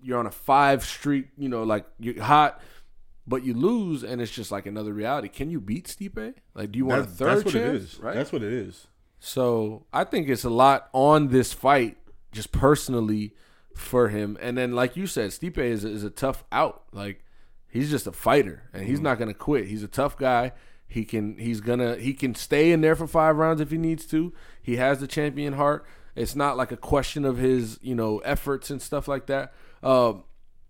You're on a five streak. You know, like you're hot, but you lose, and it's just like another reality. Can you beat Stipe? Like, do you want That- a third that's what chance? it is. Right. That's what it is. So I think it's a lot on this fight, just personally for him. And then, like you said, Stipe is is a tough out. Like he's just a fighter, and he's not gonna quit. He's a tough guy. He can he's gonna he can stay in there for five rounds if he needs to. He has the champion heart. It's not like a question of his you know efforts and stuff like that. Um,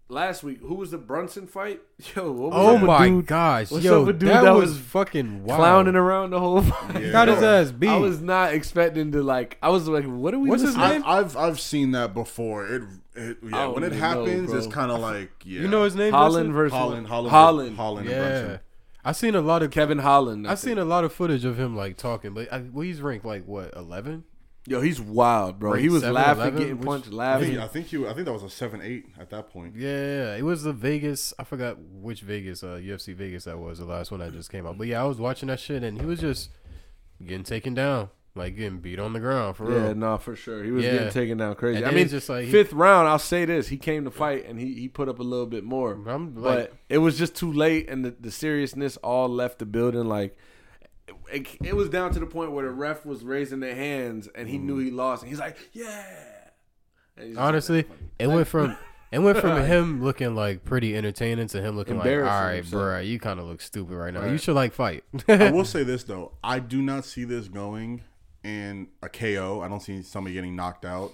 last week, who was the Brunson fight? Yo, what was Oh up with my dude gosh, what's yo, up with dude that, that was, was fucking wild. clowning around the whole fight? Yeah. Got his ass beat. I was not expecting to like. I was like, "What are we?" What's his name? I, I've I've seen that before. It, it yeah. Oh, when it even know, happens, it's kind of like yeah. You know his name? Holland versus Holland, Holland, Holland. Holland. Yeah, Brunson. I seen a lot of Kevin Holland. I I seen a lot of footage of him like talking, but I, well, he's ranked like what eleven? Yo, he's wild, bro. Ranked he was seven, laughing, 11, getting which- punched, I laughing. think I think you I think that was a seven eight at that point. Yeah, it was the Vegas. I forgot which Vegas, uh, UFC Vegas that was the last one that just came out. But yeah, I was watching that shit, and he was just getting taken down, like getting beat on the ground for Yeah, real. no, for sure. He was Yeah. getting taken down crazy. And I mean, just like he- fifth round, I'll say this: he came to fight and he, he put up a little bit more, I'm like, but it was just too late, and the, the seriousness all left the building. Like it, it was down to the point where the ref was raising their hands, and he knew mm. he lost, and he's like, "Yeah." He's just like, honestly, it went from it went from him looking like pretty entertaining to him looking like, all right, Embarrassing himself. bro, you kind of look stupid right now. You should like fight. I will say this though, I do not see this going in a KO. I don't see somebody getting knocked out.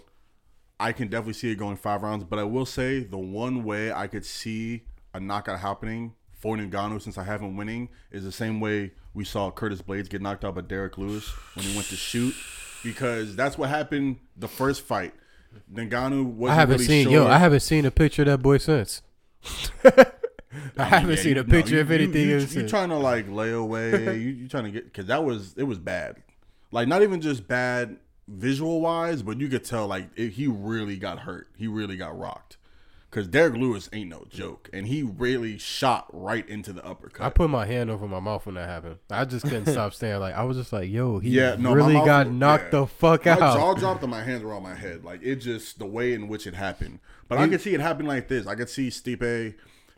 I can definitely see it going five rounds, but I will say the one way I could see a knockout happening for Ngannou since I have him winning is the same way we saw Curtis Blaydes get knocked out by Derrick Lewis when he went to shoot, because that's what happened the first fight. Ngannou wasn't I haven't really seen sure. yo, I haven't seen a picture of that boy since. I haven't Yeah, seen a no, picture you- of anything. You, you, trying to like lay away? you, you trying to get because that was it was bad. Like not even just bad visual wise, but you could tell like it, he really got hurt. He really got rocked. Because Derrick Lewis ain't no joke, and he really shot right into the uppercut. I put my hand over my mouth when that happened. I just couldn't stop staring. Like I was just like, "Yo, he yeah, no, really got was- knocked yeah. the fuck My out." jaw dropped and my hands were on my head. Like it just the way in which it happened. But I could see it happen like this. I could see Stipe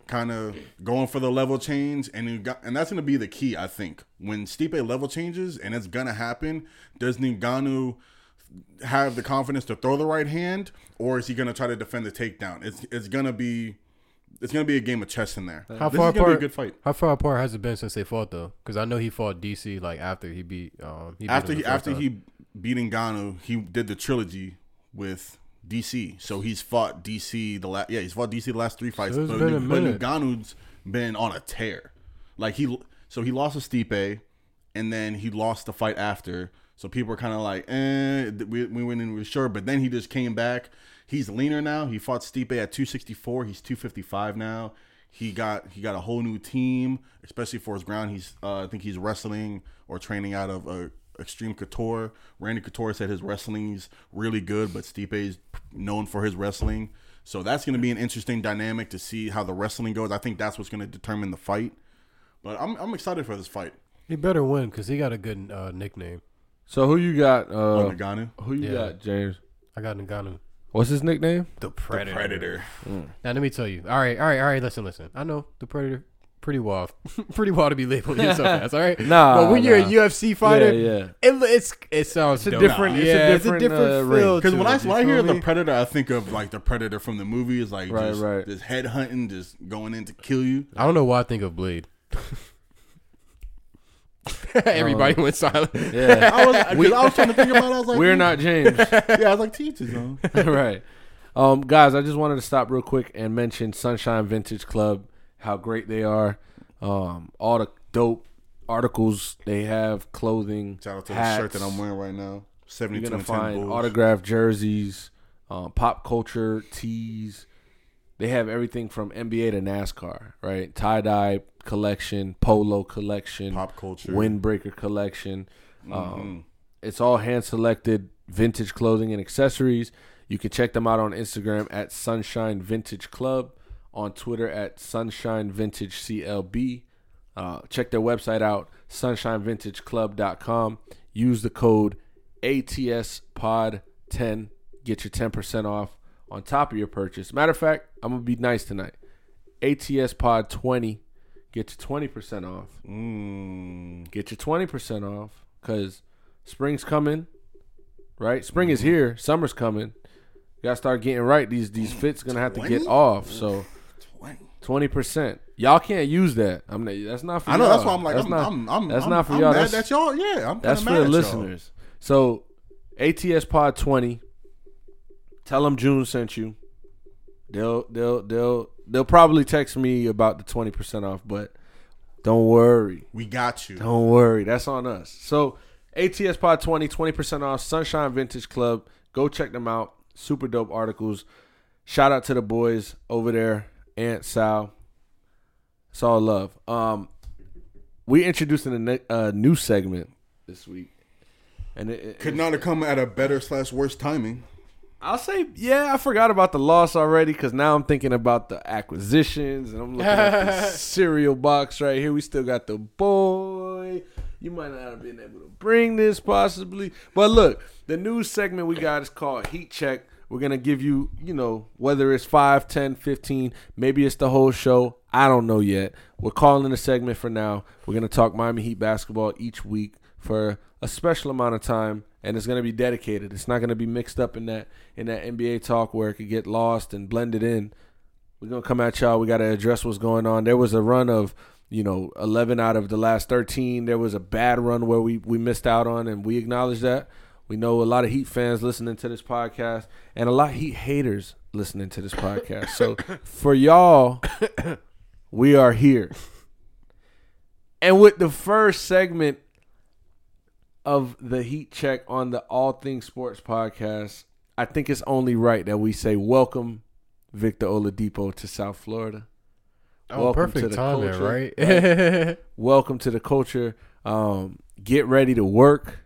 kind of going for the level change, and got, and that's going to be the key. I think when Stipe level changes, and it's gonna happen. Does Ngannou have the confidence to throw the right hand, or is he going to try to defend the takedown? It's it's gonna be. It's gonna be a game of chess in there. How this far apart? good fight. How far apart has it been since they fought though? Because I know he fought DC like after he beat. Um, he beat after he after time. he beat Ngannou, he did the trilogy with DC. So he's fought DC the last yeah he's fought DC the last three fights. So but, been but Ngannou's been on a tear. Like he so he lost to Stipe, and then he lost the fight after. So people were kind of like, eh, we, we weren't even sure. But then he just came back. He's leaner now. He fought Stipe at 264. He's 255 now. He got he got a whole new team, especially for his ground. He's uh, I think he's wrestling or training out of uh, Extreme Couture. Randy Couture said his wrestling is really good, but Stipe is known for his wrestling. So that's going to be an interesting dynamic to see how the wrestling goes. I think that's what's going to determine the fight. But I'm I'm excited for this fight. he better win because he got a good uh, nickname. So who you got? Uh, Ngannou, who you Yeah. got, James? I got Ngannou, What's his nickname? the predator. Predator. Now let me tell you. All right, all right, all right. Listen, listen. I know the predator. Pretty wild, pretty wild to be labeled you so fast. All right, Nah, But when you're a. UFC fighter, Yeah, yeah. It, it's it sounds It's a dope. different- it's a yeah, different, it's a different uh, ring. feel. Because to when I it, you when I hear feel the me? predator, I think of like the predator from the movies, like Right, just, right. just head hunting, just going in to kill you. I don't know why I think of Blade. Everybody went silent. Yeah. I was, 'cause I was trying to think about. it. I was like, We're not James. Yeah, I was like, teachers. his right. Um, guys, I just wanted to stop real quick and mention Sunshine Vintage Club, how great they are. Um, all the dope articles they have, clothing, Shout out to hats. the shirt that I'm wearing right now. Seventy You're two gonna and ten find Bulls. autographed jerseys, um, pop culture tees. They have everything from NBA to NASCAR, right? Tie dye collection, polo collection, pop culture. windbreaker collection. Mhm. Um, it's all hand selected vintage clothing and accessories. You can check them out on Instagram at Sunshine Vintage Club, on Twitter at Sunshine Vintage CLB. Uh, check their website out, sunshinevintageclub.com. Use the code ATSPOD10. Get your 10% off on top of your purchase. Matter of fact, I'm going to be nice tonight. ATSPOD20. Get your 20% off. Mm. get your 20% off because spring's coming right? Spring is here summer's coming. You gotta start getting right. These these fits gonna have to get off so 20% y'all can't use that. I'm not, that's not for I know. y'all. That's why I'm like, that's I'm, not, I'm, I'm, that's not for y'all. Mad that's, that y'all, yeah, I'm that's for the at y'all. listeners. So ats pod 20 tell them june sent you they'll they'll they'll they'll probably text me about the 20% off but don't worry We got you. don't worry, that's on us. So ATS Pod 20, 20% off Sunshine Vintage Club. Go check them out. Super dope articles. Shout out to the boys over there, Aunt Sal. It's all love. Um, we introducing a ne- a new segment this week, and it, it- Could not have come at a better slash worse timing. I'll say, yeah, I forgot about the loss already because now I'm thinking about the acquisitions and I'm looking at the cereal box right here. We still got the boy. You might not have been able to bring this possibly. But look, the new segment we got is called Heat Check. We're going to give you, you know, whether it's 5, 10, 15, maybe it's the whole show. I don't know yet. We're calling it a segment for now. We're going to talk Miami Heat basketball each week for a special amount of time and it's going to be dedicated. It's not going to be mixed up in that in that NBA talk where it could get lost and blended in. We're going to come at y'all. We got to address what's going on. There was a run of, you know, 11 out of the last 13. There was a bad run where we we missed out on and we acknowledge that. We know a lot of Heat fans listening to this podcast and a lot of Heat haters listening to this podcast. So for y'all, we are here. And with the first segment of the Heat Check on the All Things Sports podcast, I think it's only right that we say welcome Victor Oladipo to South Florida. Oh, Welcome to perfect the timing, culture. right? Welcome to the culture. Um, get ready to work.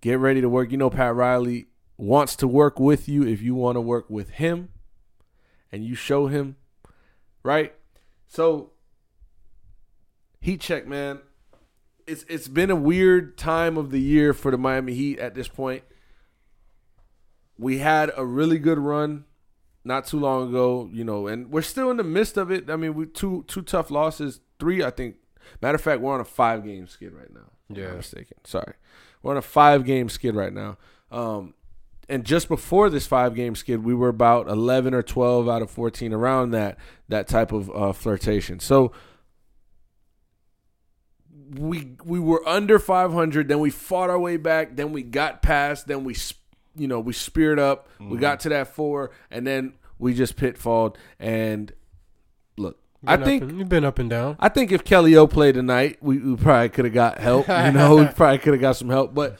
Get ready to work. You know, Pat Riley wants to work with you if you want to work with him and you show him, right? So, Heat check, man. It's it's been a weird time of the year for the Miami Heat at this point. We had a really good run not too long ago, you know, and we're still in the midst of it. I mean, we two two tough losses, three, I think. Matter of fact, we're on a five game skid right now. I'm Yeah. not mistaken. Sorry, we're on a five game skid right now. Um, and just before this five game skid, we were about eleven or twelve out of fourteen, around that that type of uh, flirtation. So we we were under 500 then we fought our way back then we got past then we you know we speared up we mm-hmm. got to that four and then we just pitfalled and look i Been up think and- you've been up and down. I think if Kelly O played tonight, we, we probably could have got help. You know, we probably could have got some help. But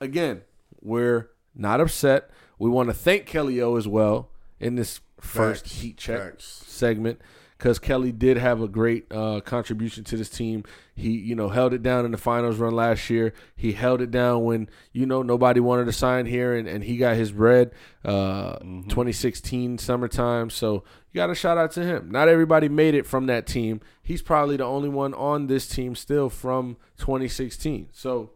again, we're not upset. We want to thank Kelly O as well in this first Facts. heat check Facts. segment because Kelly did have a great uh, contribution to this team. He, you know, held it down in the finals run last year. He held it down when you know nobody wanted to sign here, and, and he got his bread. Uh, 2016 summertime. So you got to shout out to him. Not everybody made it from that team. He's probably the only one on this team still from 2016. So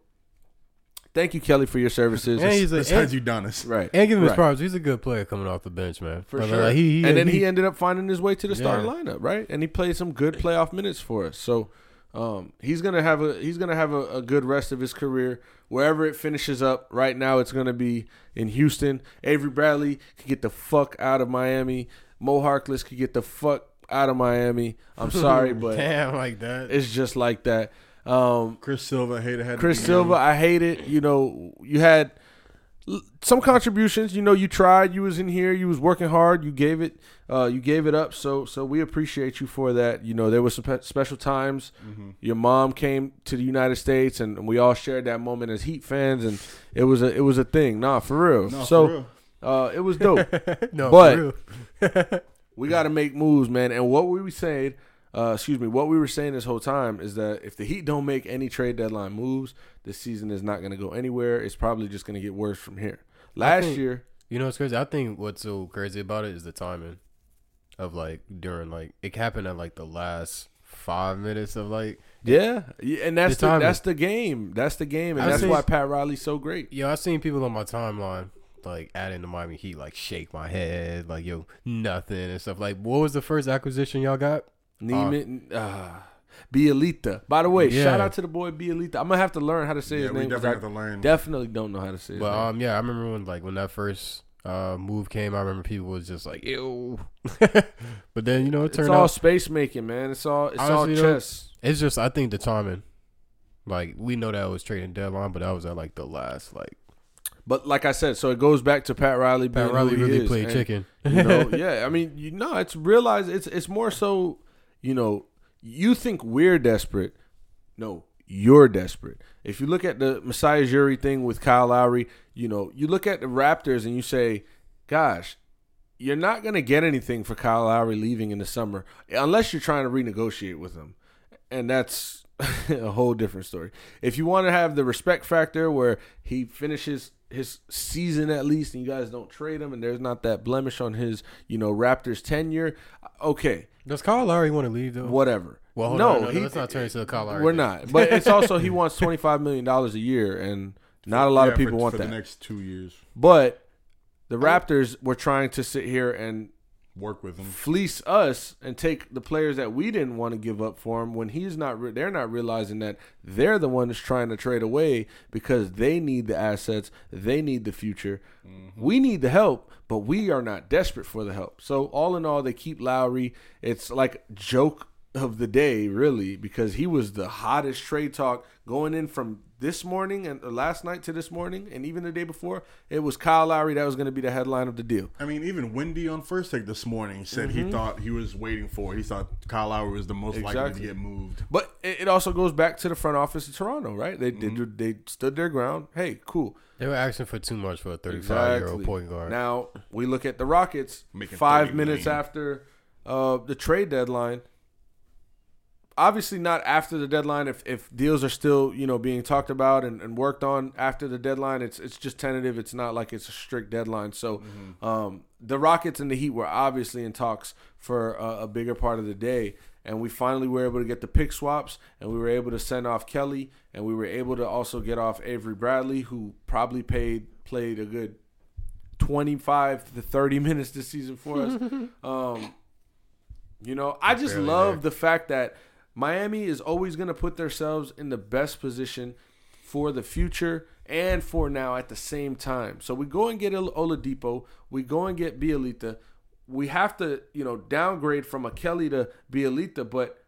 thank you, Kelly, for your services. And he's a, Besides and, Udonis. right. and give him his right. props. He's a good player coming off the bench, man. For Like, sure. like, he, he, and then he, he, ended up finding his way to the starting lineup, right? And he played some good playoff minutes for us. So um, he's gonna have a he's gonna have a, a good rest of his career wherever it finishes up. Right now, it's gonna be in Houston. Avery Bradley can get the fuck out of Miami. Mo Harkless could get the fuck out of Miami. I'm sorry, but damn like that. it's just like that. Um, Chris Silva hated had Chris Silva. I hate it. You know, you had. some contributions. You know, you tried. You was in here. You was working hard. You gave it. Uh, you gave it up. So so we appreciate you for that. You know, there was some pe- special times. Mm-hmm. Your mom came to the United States, and, we all shared that moment as Heat fans, and it was a it was a thing. Nah, for real. No, so for real. Uh, it was dope. no, But- for real. we got to make moves, man. And what were we were saying, uh, excuse me, what we were saying this whole time is that if the Heat don't make any trade deadline moves, this season is not going to go anywhere. It's probably just going to get worse from here. Last think- year, You know what's crazy? I think what's so crazy about it is the timing of like during like it happened at like the last five minutes of like yeah, yeah, and that's The the, that's the game. That's the game, and I that's why Pat Riley's so great. yo, I've seen people on my timeline like adding the Miami Heat like shake my head like yo nothing and stuff like what was the first acquisition y'all got? Neiman, uh, Bielita. By the way, Yeah. shout out to the boy Bjelica. I'm gonna have to learn how to say Yeah, his we name. definitely have to learn. definitely don't know how to say But name. um yeah, I remember when like when that first uh move came, I remember people was just like ew, but then you know it it's turned all out space making, man. It's all it's Honestly, all though, chess. it's just I think the timing. Like we know that was trading deadline, but that was at like the last like But like I said, so it goes back to Pat Riley. Being Pat Riley really is, played and, chicken. You know, yeah. I mean, you know, it's realize it's it's more so. You know, you think we're desperate. No, you're desperate. If you look at the Masai Ujiri thing with Kyle Lowry, you know, you look at the Raptors and you say, "Gosh, you're not gonna get anything for Kyle Lowry leaving in the summer unless you're trying to renegotiate with him," and that's a whole different story. If you want to have the respect factor where he finishes his season at least and you guys don't trade him and there's not that blemish on his, you know, Raptors tenure, okay, Does Kyle Lowry want to leave though? whatever. Well, hold no, on, no, no, he- let's not turn it to a Kyle Lowry We're thing. not. But it's also he wants 25 million dollars a year and not a lot Yeah, of people for, want for that. the next two years. but the Raptors were trying to sit here and Work with him. fleece us and take the players that we didn't want to give up for him when he's not re- they're not realizing that they're the ones trying to trade away because they need the assets they need the future. Mm-hmm. We need the help but we are not desperate for the help. So all in all they keep Lowry. It's like joke of the day really because he was the hottest trade talk going in from this morning and uh, last night to this morning and even the day before it was Kyle Lowry that was going to be the headline of the deal I mean, even Wendy on First Take this morning said he thought he was waiting for. He thought Kyle Lowry was the most likely to get moved. But it, it also goes back to the front office of Toronto, right? They did they stood their ground. Hey, cool. They were asking for too much for a 35 year old point guard. Now we look at the Rockets. Making five minutes million. after uh, the trade deadline. Obviously, not after the deadline. If if deals are still you know being talked about and, and worked on after the deadline, it's it's just tentative. It's not like it's a strict deadline. So, Mm-hmm. um, the Rockets and the Heat were obviously in talks for a, a bigger part of the day, and we finally were able to get the pick swaps, and we were able to send off Kelly, and we were able to also get off Avery Bradley, who probably paid played a good 25 to 30 minutes this season for us. um, you know, I just Barely love there. the fact that Miami is always going to put themselves in the best position for the future and for now at the same time. So we go and get Oladipo, we go and get Bjelica. We have to, you know, downgrade from a Kelly to Bjelica, but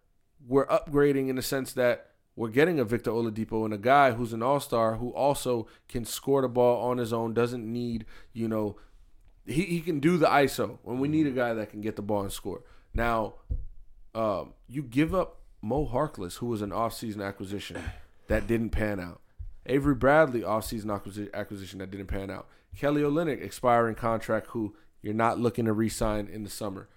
we're upgrading in the sense that we're getting a Victor Oladipo and a guy who's an all-star who also can score the ball on his own, doesn't need, you know, he, he can do the ISO when we need a guy that can get the ball and score. Now, um, you give up Mo Harkless, who was an offseason acquisition that didn't pan out. Avery Bradley, offseason acquisi- acquisition that didn't pan out. Kelly Olynyk, expiring contract, who you're not looking to re-sign in the summer.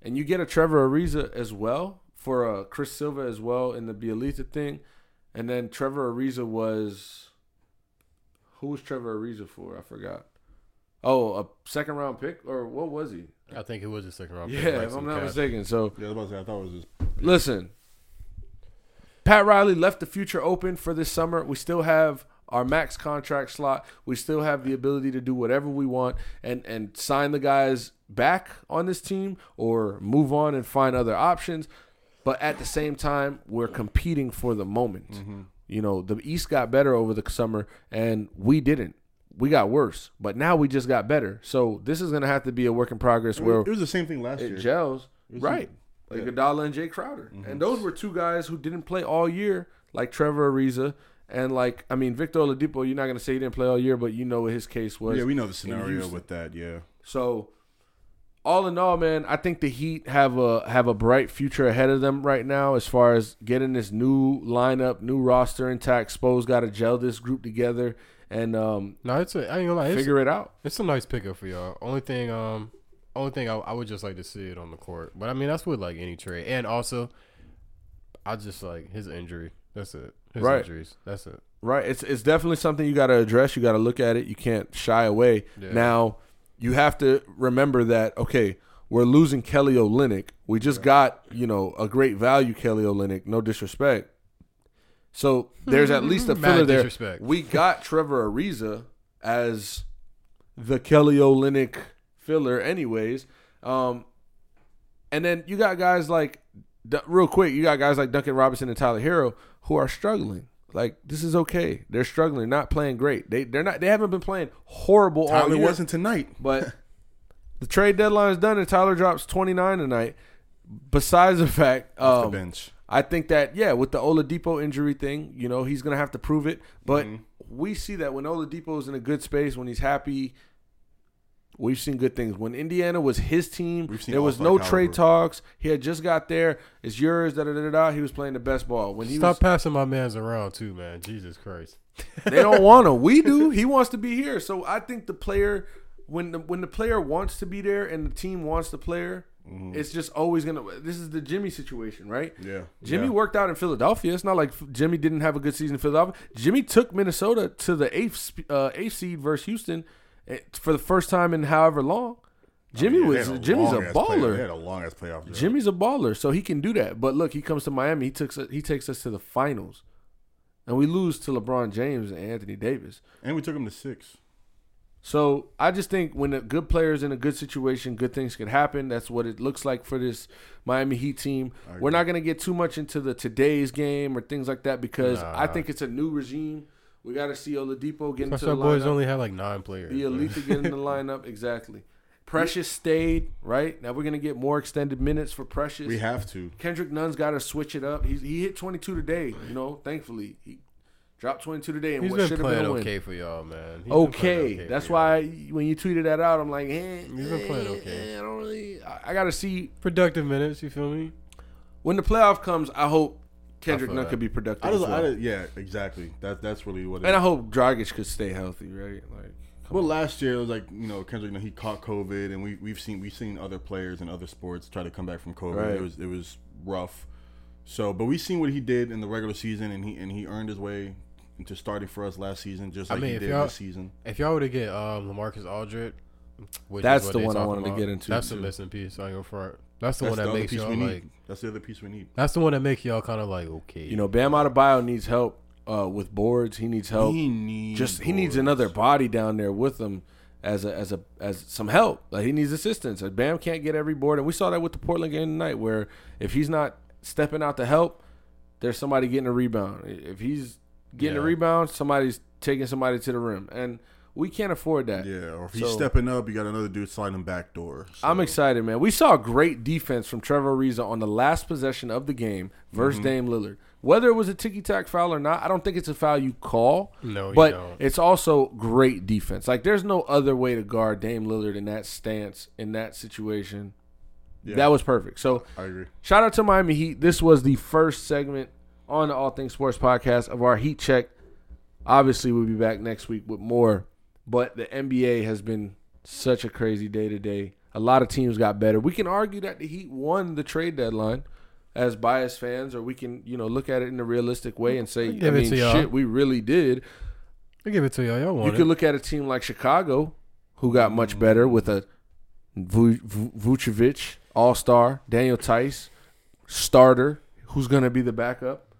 And you get a Trevor Ariza as well for uh, Chris Silva as well in the Bjelica thing. And then Trevor Ariza was who was Trevor Ariza for? I forgot. Oh, a second round pick or what was he? I think it was a second round. pick, Yeah, like if I'm not cash. mistaken. So Yeah, I was about to say, I thought it was just. listen, Pat Riley left the future open for this summer. We still have our max contract slot. We still have the ability to do whatever we want and and sign the guys back on this team or move on and find other options. But at the same time, we're competing for the moment. Mm-hmm. You know, the East got better over the summer and we didn't. We got worse, but now we just got better. So this is gonna have to be a work in progress. Where It was the same thing last it year. gels. Right. Like Iguodala and Jae Crowder. Mm-hmm. And those were two guys who didn't play all year, like Trevor Ariza And like, I mean, Victor Oladipo, you're not gonna say he didn't play all year, but you know what his case was. Yeah, we know the scenario with that. Yeah. So, all in all, man, I think the Heat have a have a bright future ahead of them right now as far as getting this new lineup, new roster intact. Spo's got to gel this group together and um, No, it's a, I ain't gonna lie. Figure it out. it's a nice pickup for y'all. Only thing, um, only thing I, I would just like to see it on the court. But I mean, that's with like any trade. And also, I just like his injury. That's it. His Right. injuries. That's it. Right. It's it's definitely something you got to address. You got to look at it. You can't shy away. Yeah. Now, you have to remember that okay, we're losing Kelly Olynyk. We just got, you know, a great value Kelly Olynyk, no disrespect. So, there's at least a filler there. We got Trevor Ariza as the Kelly Olynyk filler anyways. Um and then you got guys like real quick, you got guys like Duncan Robinson and Tyler Herro who are struggling. Like this is okay. They're struggling, not playing great. They they're not. They haven't been playing horrible all Tyler year. wasn't tonight. But the trade deadline is done, and Tyler drops twenty nine tonight. Besides the fact, off um, the bench. I think that yeah, with the Oladipo injury thing, you know, he's gonna have to prove it. But Mm-hmm. we see that when Oladipo is in a good space, when he's happy, we've seen good things. When Indiana was his team, there was all-star no trade talks. He had just got there. It's yours. Da da da da. He was playing the best ball. When he Stop was, passing my man's around too, man. Jesus Christ. they don't want him. We do. He wants to be here. So I think the player, when the when the player wants to be there and the team wants the player, it's just always gonna. This is the Jimmy situation, right? Yeah. Jimmy Yeah. worked out in Philadelphia. It's not like Jimmy didn't have a good season in Philadelphia. Jimmy took Minnesota to the eighth uh, eighth seed versus Houston eh, for the first time in however long. Jimmy Yeah, they was had Jimmy's a play- They baller. had a long ass playoff. Jimmy's a baller, so he can do that. But look, he comes to Miami. He takes he takes us to the finals, and we lose to LeBron James and Anthony Davis. and we took him to six. So I just think when a good player is in a good situation, good things could happen. That's what it looks like for this Miami Heat team. We're not gonna get too much into the today's game or things like that because I think it's a new regime. We got to see Oladipo get into Plus, the boys lineup. only had like nine players. the elite to get in the lineup exactly. Precious stayed right now. We're gonna get more extended minutes for Precious. We have to. Kendrick Nunn's got to switch it up. He's, he hit 22 today. You know, thankfully he dropped 22 today, and He's what been should have playing been a win. okay for y'all, man. He's been Okay, playing that's for why y'all. when you tweeted that out, I'm like, eh, He's been playing eh, okay. eh, I don't really. I, I got to see productive minutes. You feel me? when the playoff comes. I hope Kendrick feel Nunn that. could be productive, I as just, well. I, yeah, exactly. That that's really what. It and I is. hope Dragic could stay healthy, right? Like, Well, last year it was like you know Kendrick, you know, he caught COVID, and we we've seen we've seen other players in other sports try to come back from COVID. Right. It was it was rough. So, but we seen what he did in the regular season, and he and he earned his way into starting for us last season, just I like mean, he if did y'all- this season. If y'all were to get um LaMarcus Aldridge, which That's is what the one I talking wanted to get into, That's the missing piece. I ain't gonna front. That's the That's one that other makes y'all we need. like. That's the other piece we need. That's the one that makes y'all kind of like okay. you know, Bam Adebayo needs help uh, with boards. He needs help. He needs just he needs another body down there with him as a as a as some help. Like he needs assistance. Like Bam can't get every board, and we saw that with the Portland game tonight, where if he's not stepping out to help, there's somebody getting a rebound. If he's getting a rebound, somebody's taking somebody to the rim, and we can't afford that. Yeah, or if he's So- stepping up, you got another dude sliding back door. So, I'm excited, man. We saw great defense from Trevor Ariza on the last possession of the game versus Mm-hmm. Dame Lillard. Whether it was a ticky tack foul or not, I don't think it's a foul you call. No, you but don't. it's also great defense. Like there's no other way to guard Dame Lillard in that stance in that situation. Yeah. That was perfect. So I agree. shout out to Miami Heat. This was the first segment on the All Things Sports podcast of our Heat Check. Obviously, we'll be back next week with more. But the NBA has been such a crazy day today. A lot of teams got better. We can argue that the Heat won the trade deadline as biased fans, or we can, you know, look at it in a realistic way and say, I Give it mean, to y'all. shit, we really did. I give it to y'all. Y'all You could it. look at a team like Chicago, who got much better with a Vu- Vu- Vucevic, All Star, Daniel Theis, starter, who's going to be the backup,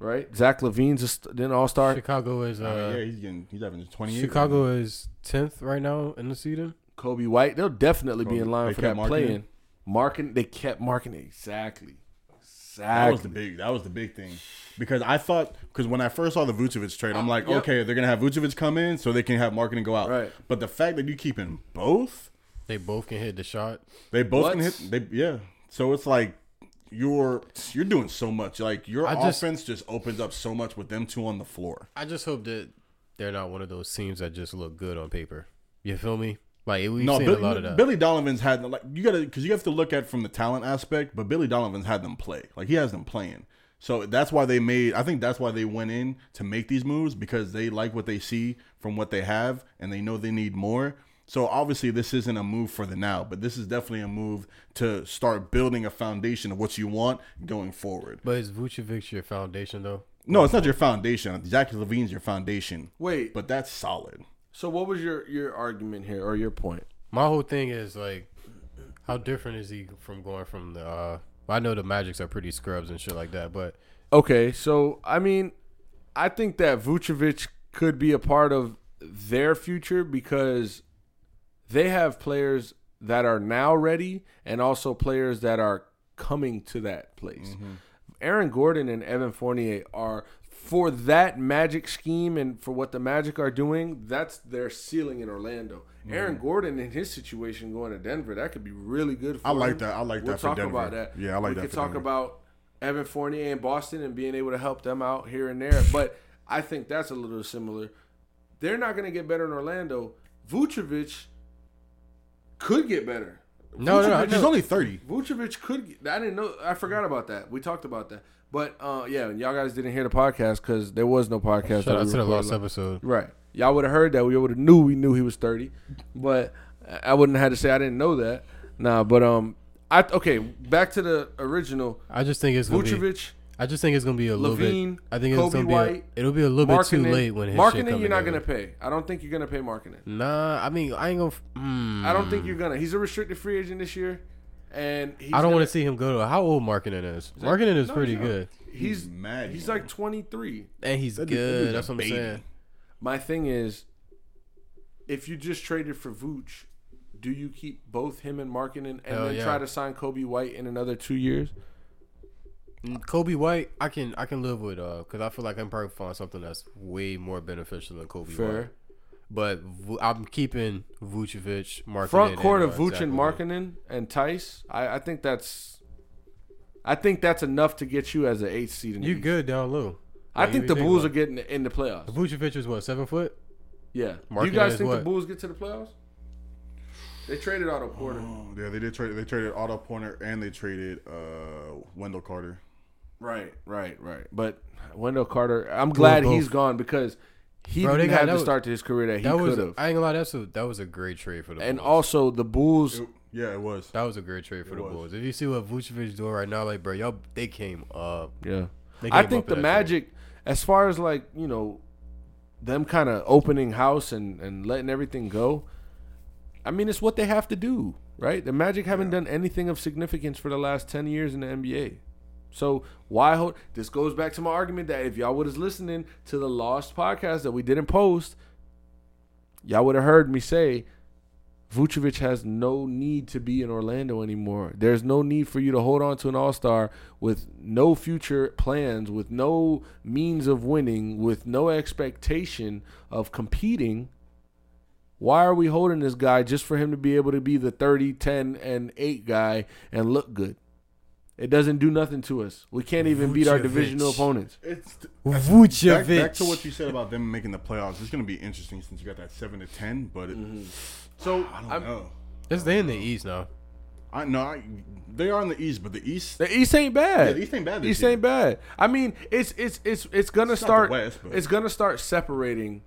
right? Zach LaVine's a st- then All Star. Chicago is Uh, uh, yeah, he's getting he's having 28. Chicago is tenth right now in the season. Coby White, they'll definitely be in line they for that marking play-in. Markkanen, they kept marking it exactly. That was the big. That was the big thing, because I thought because when I first saw the Vucevic trade, I'm like, Yep. okay, they're gonna have Vucevic come in so they can have Markkanen go out. Right. But the fact that you keep keeping both, They both can hit the shot. they both What? can hit. They yeah. So it's like you're you're doing so much. Like your I just- offense just opens up so much with them two on the floor. I just hope that they're not one of those teams that just look good on paper. You feel me? Like we've no, seen Billy, a lot of that. Billy Donovan's had like you gotta because you have to look at from the talent aspect, but Billy Donovan's had them play. Like he has them playing. So that's why they made. I think that's why they went in to make these moves because they like what they see from what they have, and they know they need more. So obviously, this isn't a move for the now, but this is definitely a move to start building a foundation of what you want going forward. but is Vucevic your foundation though? No, it's not your foundation. Zach LaVine's your foundation, Wait, but that's solid. so what was your your argument here or your point? My whole thing is like, how different is he from going from the? uh I know the Magics are pretty scrubs and shit like that, but Okay, so I mean, I think that Vucevic could be a part of their future because they have players that are now ready and also players that are coming to that place. Mm-hmm. Aaron Gordon and Evan Fournier are for that Magic scheme and for what the Magic are doing. That's their ceiling in Orlando. Mm-hmm. Aaron Gordon in his situation going to Denver, that could be really good. for I like him. that. I like we'll that for talk Denver. about that. Yeah, I like we that could talk Denver. about Evan Fournier in Boston and being able to help them out here and there. But I think that's a little similar. They're not going to get better in Orlando. Vucevic could get better. No, no, no, He's know. only thirty. Vucevic could. Get, I didn't know. I forgot about that. We talked about that. But uh, yeah, and y'all guys didn't hear the podcast because there was no podcast. shout that out to the recorded last episode. Right. Y'all would have heard that. We would have knew we knew he was 30. But I wouldn't have had to say I didn't know that. Nah, but um I okay, back to the original. I just think it's gonna be. Vucevic, I just think it's gonna be a little bit. I think it's gonna be. White, a, it'll be a little bit too late when his shit Markkanen come you're not together. gonna pay. I don't think you're gonna pay Markkanen. Nah, I mean I ain't gonna. Mm, I don't think you're gonna. He's a restricted free agent this year. And he's I don't gonna- want to see him go to. How old Markkanen is? Markkanen is No, pretty he's good, He's He's mad He's young. like 23. and he's That dude- that dude's good. a That's what I'm baby. saying. My thing is, if you just traded for Vooch, do you keep both him and Markkanen and Hell then yeah. try to sign Coby White in another two years? Coby White, I can I can live with uh because I feel like I'm probably find something that's way more beneficial than Coby Fair. White. But I'm keeping Vucevic, Markkanen, Front court and, of uh, Vooch Zach and Markkanen and Theis. I, I think that's. I think that's enough to get you as an eighth seed in the You East. good down low? I Like, think the Bulls are getting in the playoffs. it. Vucevic is what seven foot? Yeah. you guys is think the what? Bulls get to the playoffs? They traded Otto Porter. Oh, yeah, they did trade. They traded Otto Porter and they traded uh, Wendell Carter. Right, right, right. But Wendell Carter, I'm glad he's gone because he Bro, they didn't got- have that the was- start to his career that he That was could have. I ain't gonna lie. That's a that was a great trade for the And Bulls. also the Bulls. It- yeah, it was. that was a great trade for the was. Bulls. If you see what Vucevic doing right now, like bro, y'all they came up. Yeah, They I came think up the in that trade. Magic, as far as like you know, them kind of opening house and and letting everything go. I mean, it's what they have to do, right? The Magic haven't done anything of significance for the last ten years in the NBA. So why hold? This goes back to my argument that if y'all would was listening to the Lost podcast that we didn't post, y'all would have heard me say Vucevic has no need to be in Orlando anymore. There's no need for you to hold on to an All Star with no future plans, with no means of winning, with no expectation of competing. Why are we holding this guy just for him to be able to be the 30, 10, and 8 guy and look good? It doesn't do nothing to us. We can't even beat our Vucevic. divisional opponents. It's Vucevic. back, back to what you said about them making the playoffs. It's going to be interesting since you got that seven to ten. But it, mm-hmm. So I don't I'm- know. It's they in the East now. I know I, they are in the East, but the East. The East ain't bad. Yeah, the East ain't bad this East year. ain't bad. I mean, it's it's it's it's gonna It's not start. West, but- it's gonna start separating,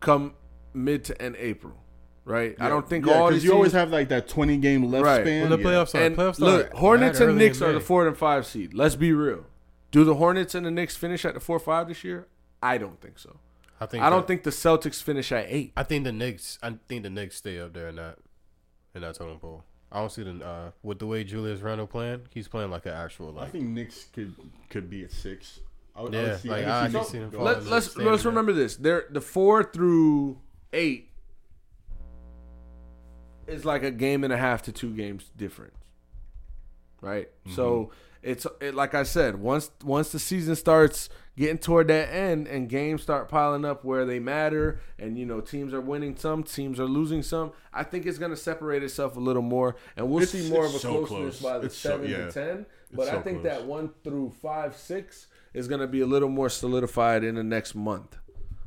come mid to end April, right? I don't think yeah, all 'cause these you always have like that twenty game left Right. span. When the yeah. playoffs start, And playoffs start. look, Hornets and early Knicks are the four and five seed. Let's be real. Do the Hornets and the Knicks finish at the four five this year? I don't think so. I think. I don't that- think the Celtics finish at eight. I think the Knicks. I think the Knicks stay up there in that in that totem pole. I don't see the uh, with the way Julius Randle playing. He's playing like an actual I think Knicks could could be at six. I would, I Yeah, would see, like, I I could can see see them. Let, in let's let's remember this. They're the four through eight is like a game and a half to two games difference, right? Mm-hmm. So it's it, like I said, once once the season starts getting toward that end and games start piling up where they matter, and you know teams are winning some, teams are losing some. I think it's going to separate itself a little more, and we'll It's- see more of a so closeness close. by the It's so- seven yeah. to ten. But It's I think close. that one through five, six is going to be a little more solidified in the next month.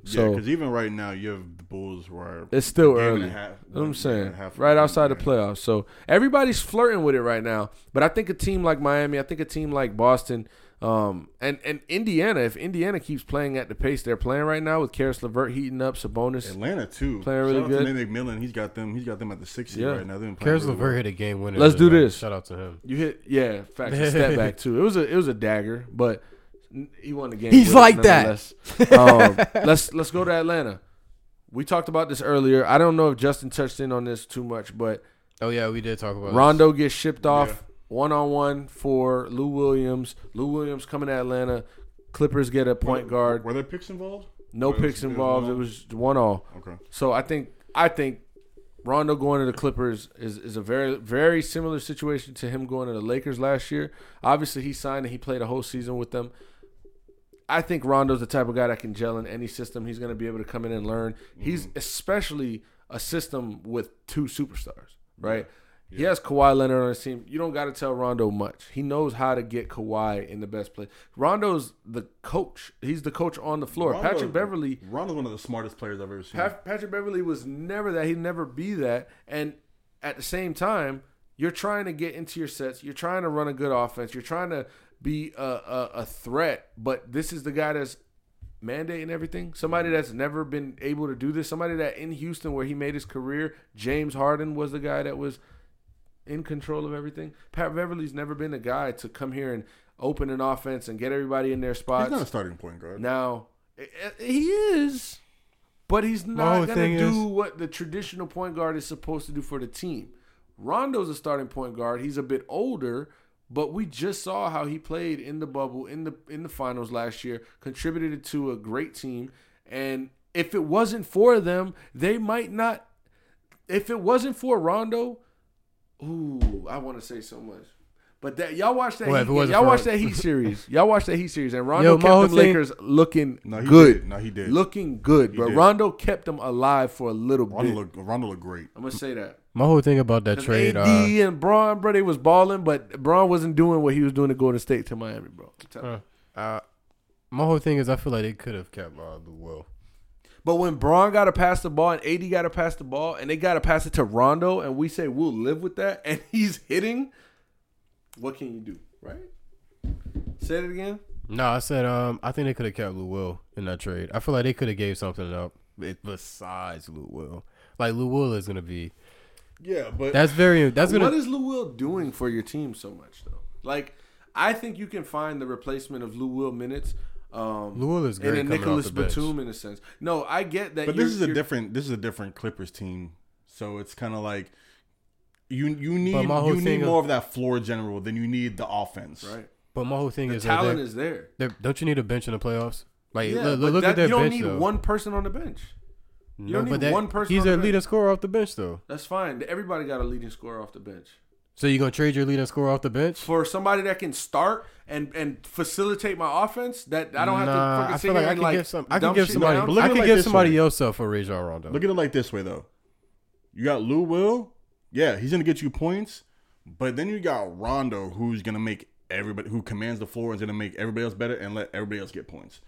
Yeah, So because even right now, you have the Bulls where it's still early. a half- That's what I'm saying. half Right of outside the playoffs. So everybody's flirting with it right now. But I think a team like Miami, I think a team like Boston, um, and, and Indiana, if Indiana keeps playing at the pace they're playing right now with Caris LeVert heating up, Sabonis. Atlanta too. Playing really Shout out to good. Nate McMillan. He's got them. He's got them at the six Yeah. right now. They've been playing Caris really LeVert well. hit a game winner. Let's do tonight. this. Shout out to him. You hit, yeah, facts. A step back too. It was a it was a dagger, but n- he won the game. He's like that. um, let's let's go to Atlanta. We talked about this earlier. I don't know if Justin touched in on this too much, but Oh yeah, we did talk about it. Rondo gets shipped off one on one for Lou Williams. Lou Williams coming to Atlanta. Clippers get a point guard. Were there picks involved? No was- picks it involved. It was one all. Okay. So I think I think Rondo going to the Clippers is, is a very very similar situation to him going to the Lakers last year. Obviously, he signed and he played a whole season with them. I think Rondo's the type of guy that can gel in any system. He's going to be able to come in and learn. He's mm-hmm. especially a system with two superstars, right? He has Kawhi Leonard on his team. You don't got to tell Rondo much. He knows how to get Kawhi in the best place. Rondo's the coach. He's the coach on the floor. Rondo- Patrick Beverley Rondo's one of the smartest players I've ever seen. Pat- Patrick Beverley was never that. He'd never be that. And at the same time, you're trying to get into your sets. You're trying to run a good offense. You're trying to be a, a, a threat. But this is the guy that's mandating everything. Somebody that's never been able to do this. Somebody that in Houston, where he made his career, James Harden was the guy that was in control of everything. Pat Beverley's never been the guy to come here and open an offense and get everybody in their spots. He's not a starting point guard. Now, eh, eh, he is, but he's not going to do is- what the traditional point guard is supposed to do for the team. Rondo's a starting point guard. He's a bit older, but we just saw how he played in the bubble in the in the finals last year, contributed to a great team, and if it wasn't for them, they might not. If it wasn't for Rondo, ooh, I want to say so much. But that y'all watch that Well, Heat, y'all watch that Heat series. Y'all watch that Heat series, and Rondo Yo, kept whole them Lakers looking No, he good. did. No, he did. Looking good, He but did. Rondo kept them alive for a little Rondo bit. looked, Rondo looked great. I'm gonna say that. My whole thing about that trade, AD uh, and Bron, bro, they was balling, but Bron wasn't doing what he was doing to Golden State to Miami, bro. I'm telling you. uh, uh, my whole thing is I feel like they could have kept uh, Lou Will. But when Bron got to pass the ball and AD got to pass the ball, and they got to pass it to Rondo, and we say we'll live with that, and he's hitting, what can you do, right? Say it again. No, I said um I think they could have kept Lou Will in that trade. I feel like they could have gave something up besides Lou Will. Like Lou Will is gonna be Yeah, but that's very that's gonna What is Lou Will doing for your team so much though? Like, I think you can find the replacement of Lou Will minutes. Um, Lou Will is in great a coming off Nicolas the bench. Batum in a sense. No, I get that. but you're- this is a different this is a different Clippers team. So it's kind of like you you need But my whole you need more of that floor general than you need the offense. right. But my whole thing The is that talent they're- is there. don't you need a bench in the playoffs? Like Yeah, look, but look that- at their you don't bench need though. one person on the bench. No, don't need that, one person He's on the their bench. leading scorer off the bench though. That's fine. Everybody got a leading scorer off the bench. So you gonna trade your leading scorer off the bench? For somebody that can start and and facilitate my offense, that I don't have to Nah, fucking I sit feel like here I and can like give some. I can give somebody. down. But look I can like give somebody way. else up for Rajon Rondo. Look at it like this way though. You got Lou Will, yeah, he's gonna get you points, but then you got Rondo, who's gonna make everybody who commands the floor is gonna make everybody else better and let everybody else get points.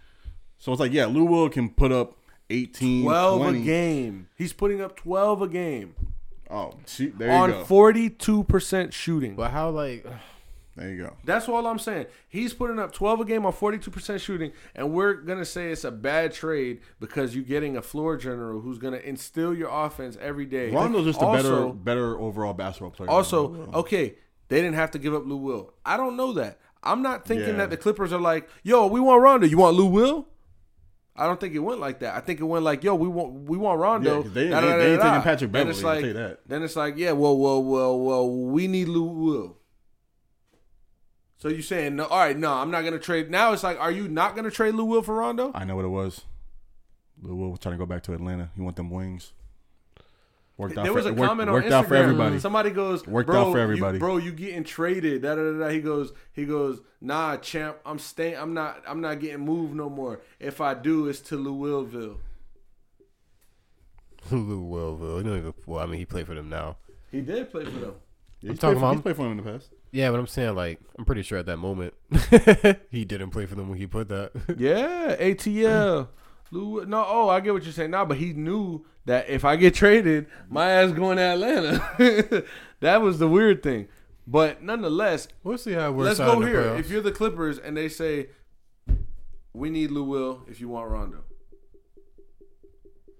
So it's like, yeah, Lou Will can put up 18, 12 20. a game. He's putting up 12 a game Oh, shoot, there you on go. 42% shooting. but how like there you go. That's all I'm saying. He's putting up 12 a game on 42% shooting, and we're going to say it's a bad trade because you're getting a floor general who's going to instill your offense every day. Rondo's just a better better overall basketball player. Also, than Lou Will. okay, they didn't have to give up Lou Will. I don't know that. I'm not thinking Yeah. that the Clippers are like, yo, we want Rondo. You want Lou Will? I don't think it went like that. I think it went like, yo, we want we want Rondo. Yeah, they- Da, they- da, they ain't taking Patrick Beverley. Then it's I'll like, you that. Then it's like, yeah, well, well, well, well, we need Lou Will. So you saying no? All right, no, I'm not gonna trade. Now it's like, are you not gonna trade Lou Will for Rondo? I know what it was. Lou Will was trying to go back to Atlanta. He want them wings. Worked out There for, was a it worked, comment on worked Instagram. out for everybody. Somebody goes, Worked bro, out for everybody. You, bro, you getting traded? Da, da, da, da. He goes, he goes, nah, champ. I'm staying. I'm not. I'm not getting moved no more. If I do, it's to Louisville. Lou Willville. He don't even. Well, I mean, he played for them now. He did play for them. Yeah, he's talking played for, about- he's played for him in the past. Yeah, but I'm saying like I'm pretty sure at that moment he didn't play for them when he put that. Yeah, ATL. Lou, no, oh, I get what you're saying now, but he knew that if I get traded, my ass going to Atlanta. that was the weird thing. But nonetheless, we'll see how it works let's out go in the here. playoffs. If you're the Clippers and they say, we need Lou Will if you want Rondo.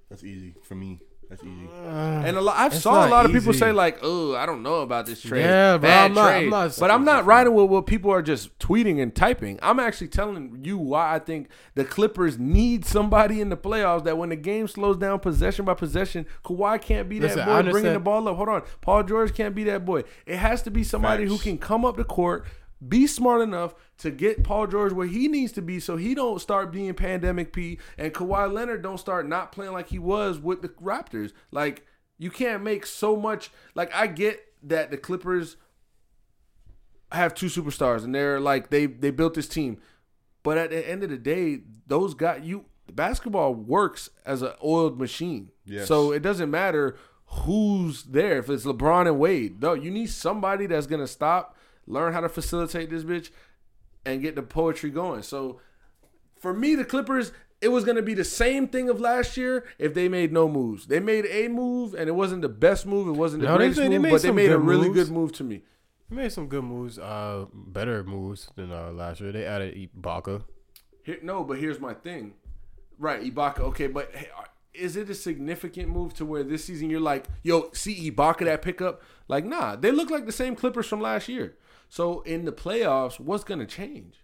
That's easy for me. That's easy. Uh, and a lot, I've It's saw a not lot of people easy. say like, "Oh, I don't know about this trade." Yeah, bro, Bad I'm not- I'm trade." not but I'm not supportive. riding with what people are just tweeting and typing. I'm actually telling you why I think the Clippers need somebody in the playoffs. That when the game slows down, possession by possession, Kawhi can't be that Listen, I boy bringing understand- the ball up. Hold on, Paul George can't be that boy. It has to be somebody who Facts. can come up the court. Be smart enough to get Paul George where he needs to be, so he don't start being pandemic P, and Kawhi Leonard don't start not playing like he was with the Raptors. Like you can't make so much. Like I get that the Clippers have two superstars, and they're like they they built this team, but at the end of the day, those guys you basketball works as an oiled machine. Yes. So it doesn't matter who's there. If it's LeBron and Wade, no, you need somebody that's gonna stop, learn how to facilitate this bitch, and get the poetry going. So for me, the Clippers, it was gonna be the same thing of last year if they made no moves. They made a move, and it wasn't the best move. It wasn't the No, greatest they move, but they made a really moves. good move to me. They made some good moves, uh, better moves than uh, last year. They added Ibaka. Here, no, but here's my thing. Right, Ibaka. Okay, but hey, is it a significant move to where this season you're like, yo, see Ibaka that pickup? Like, nah, they look like the same Clippers from last year. So in the playoffs, what's gonna change?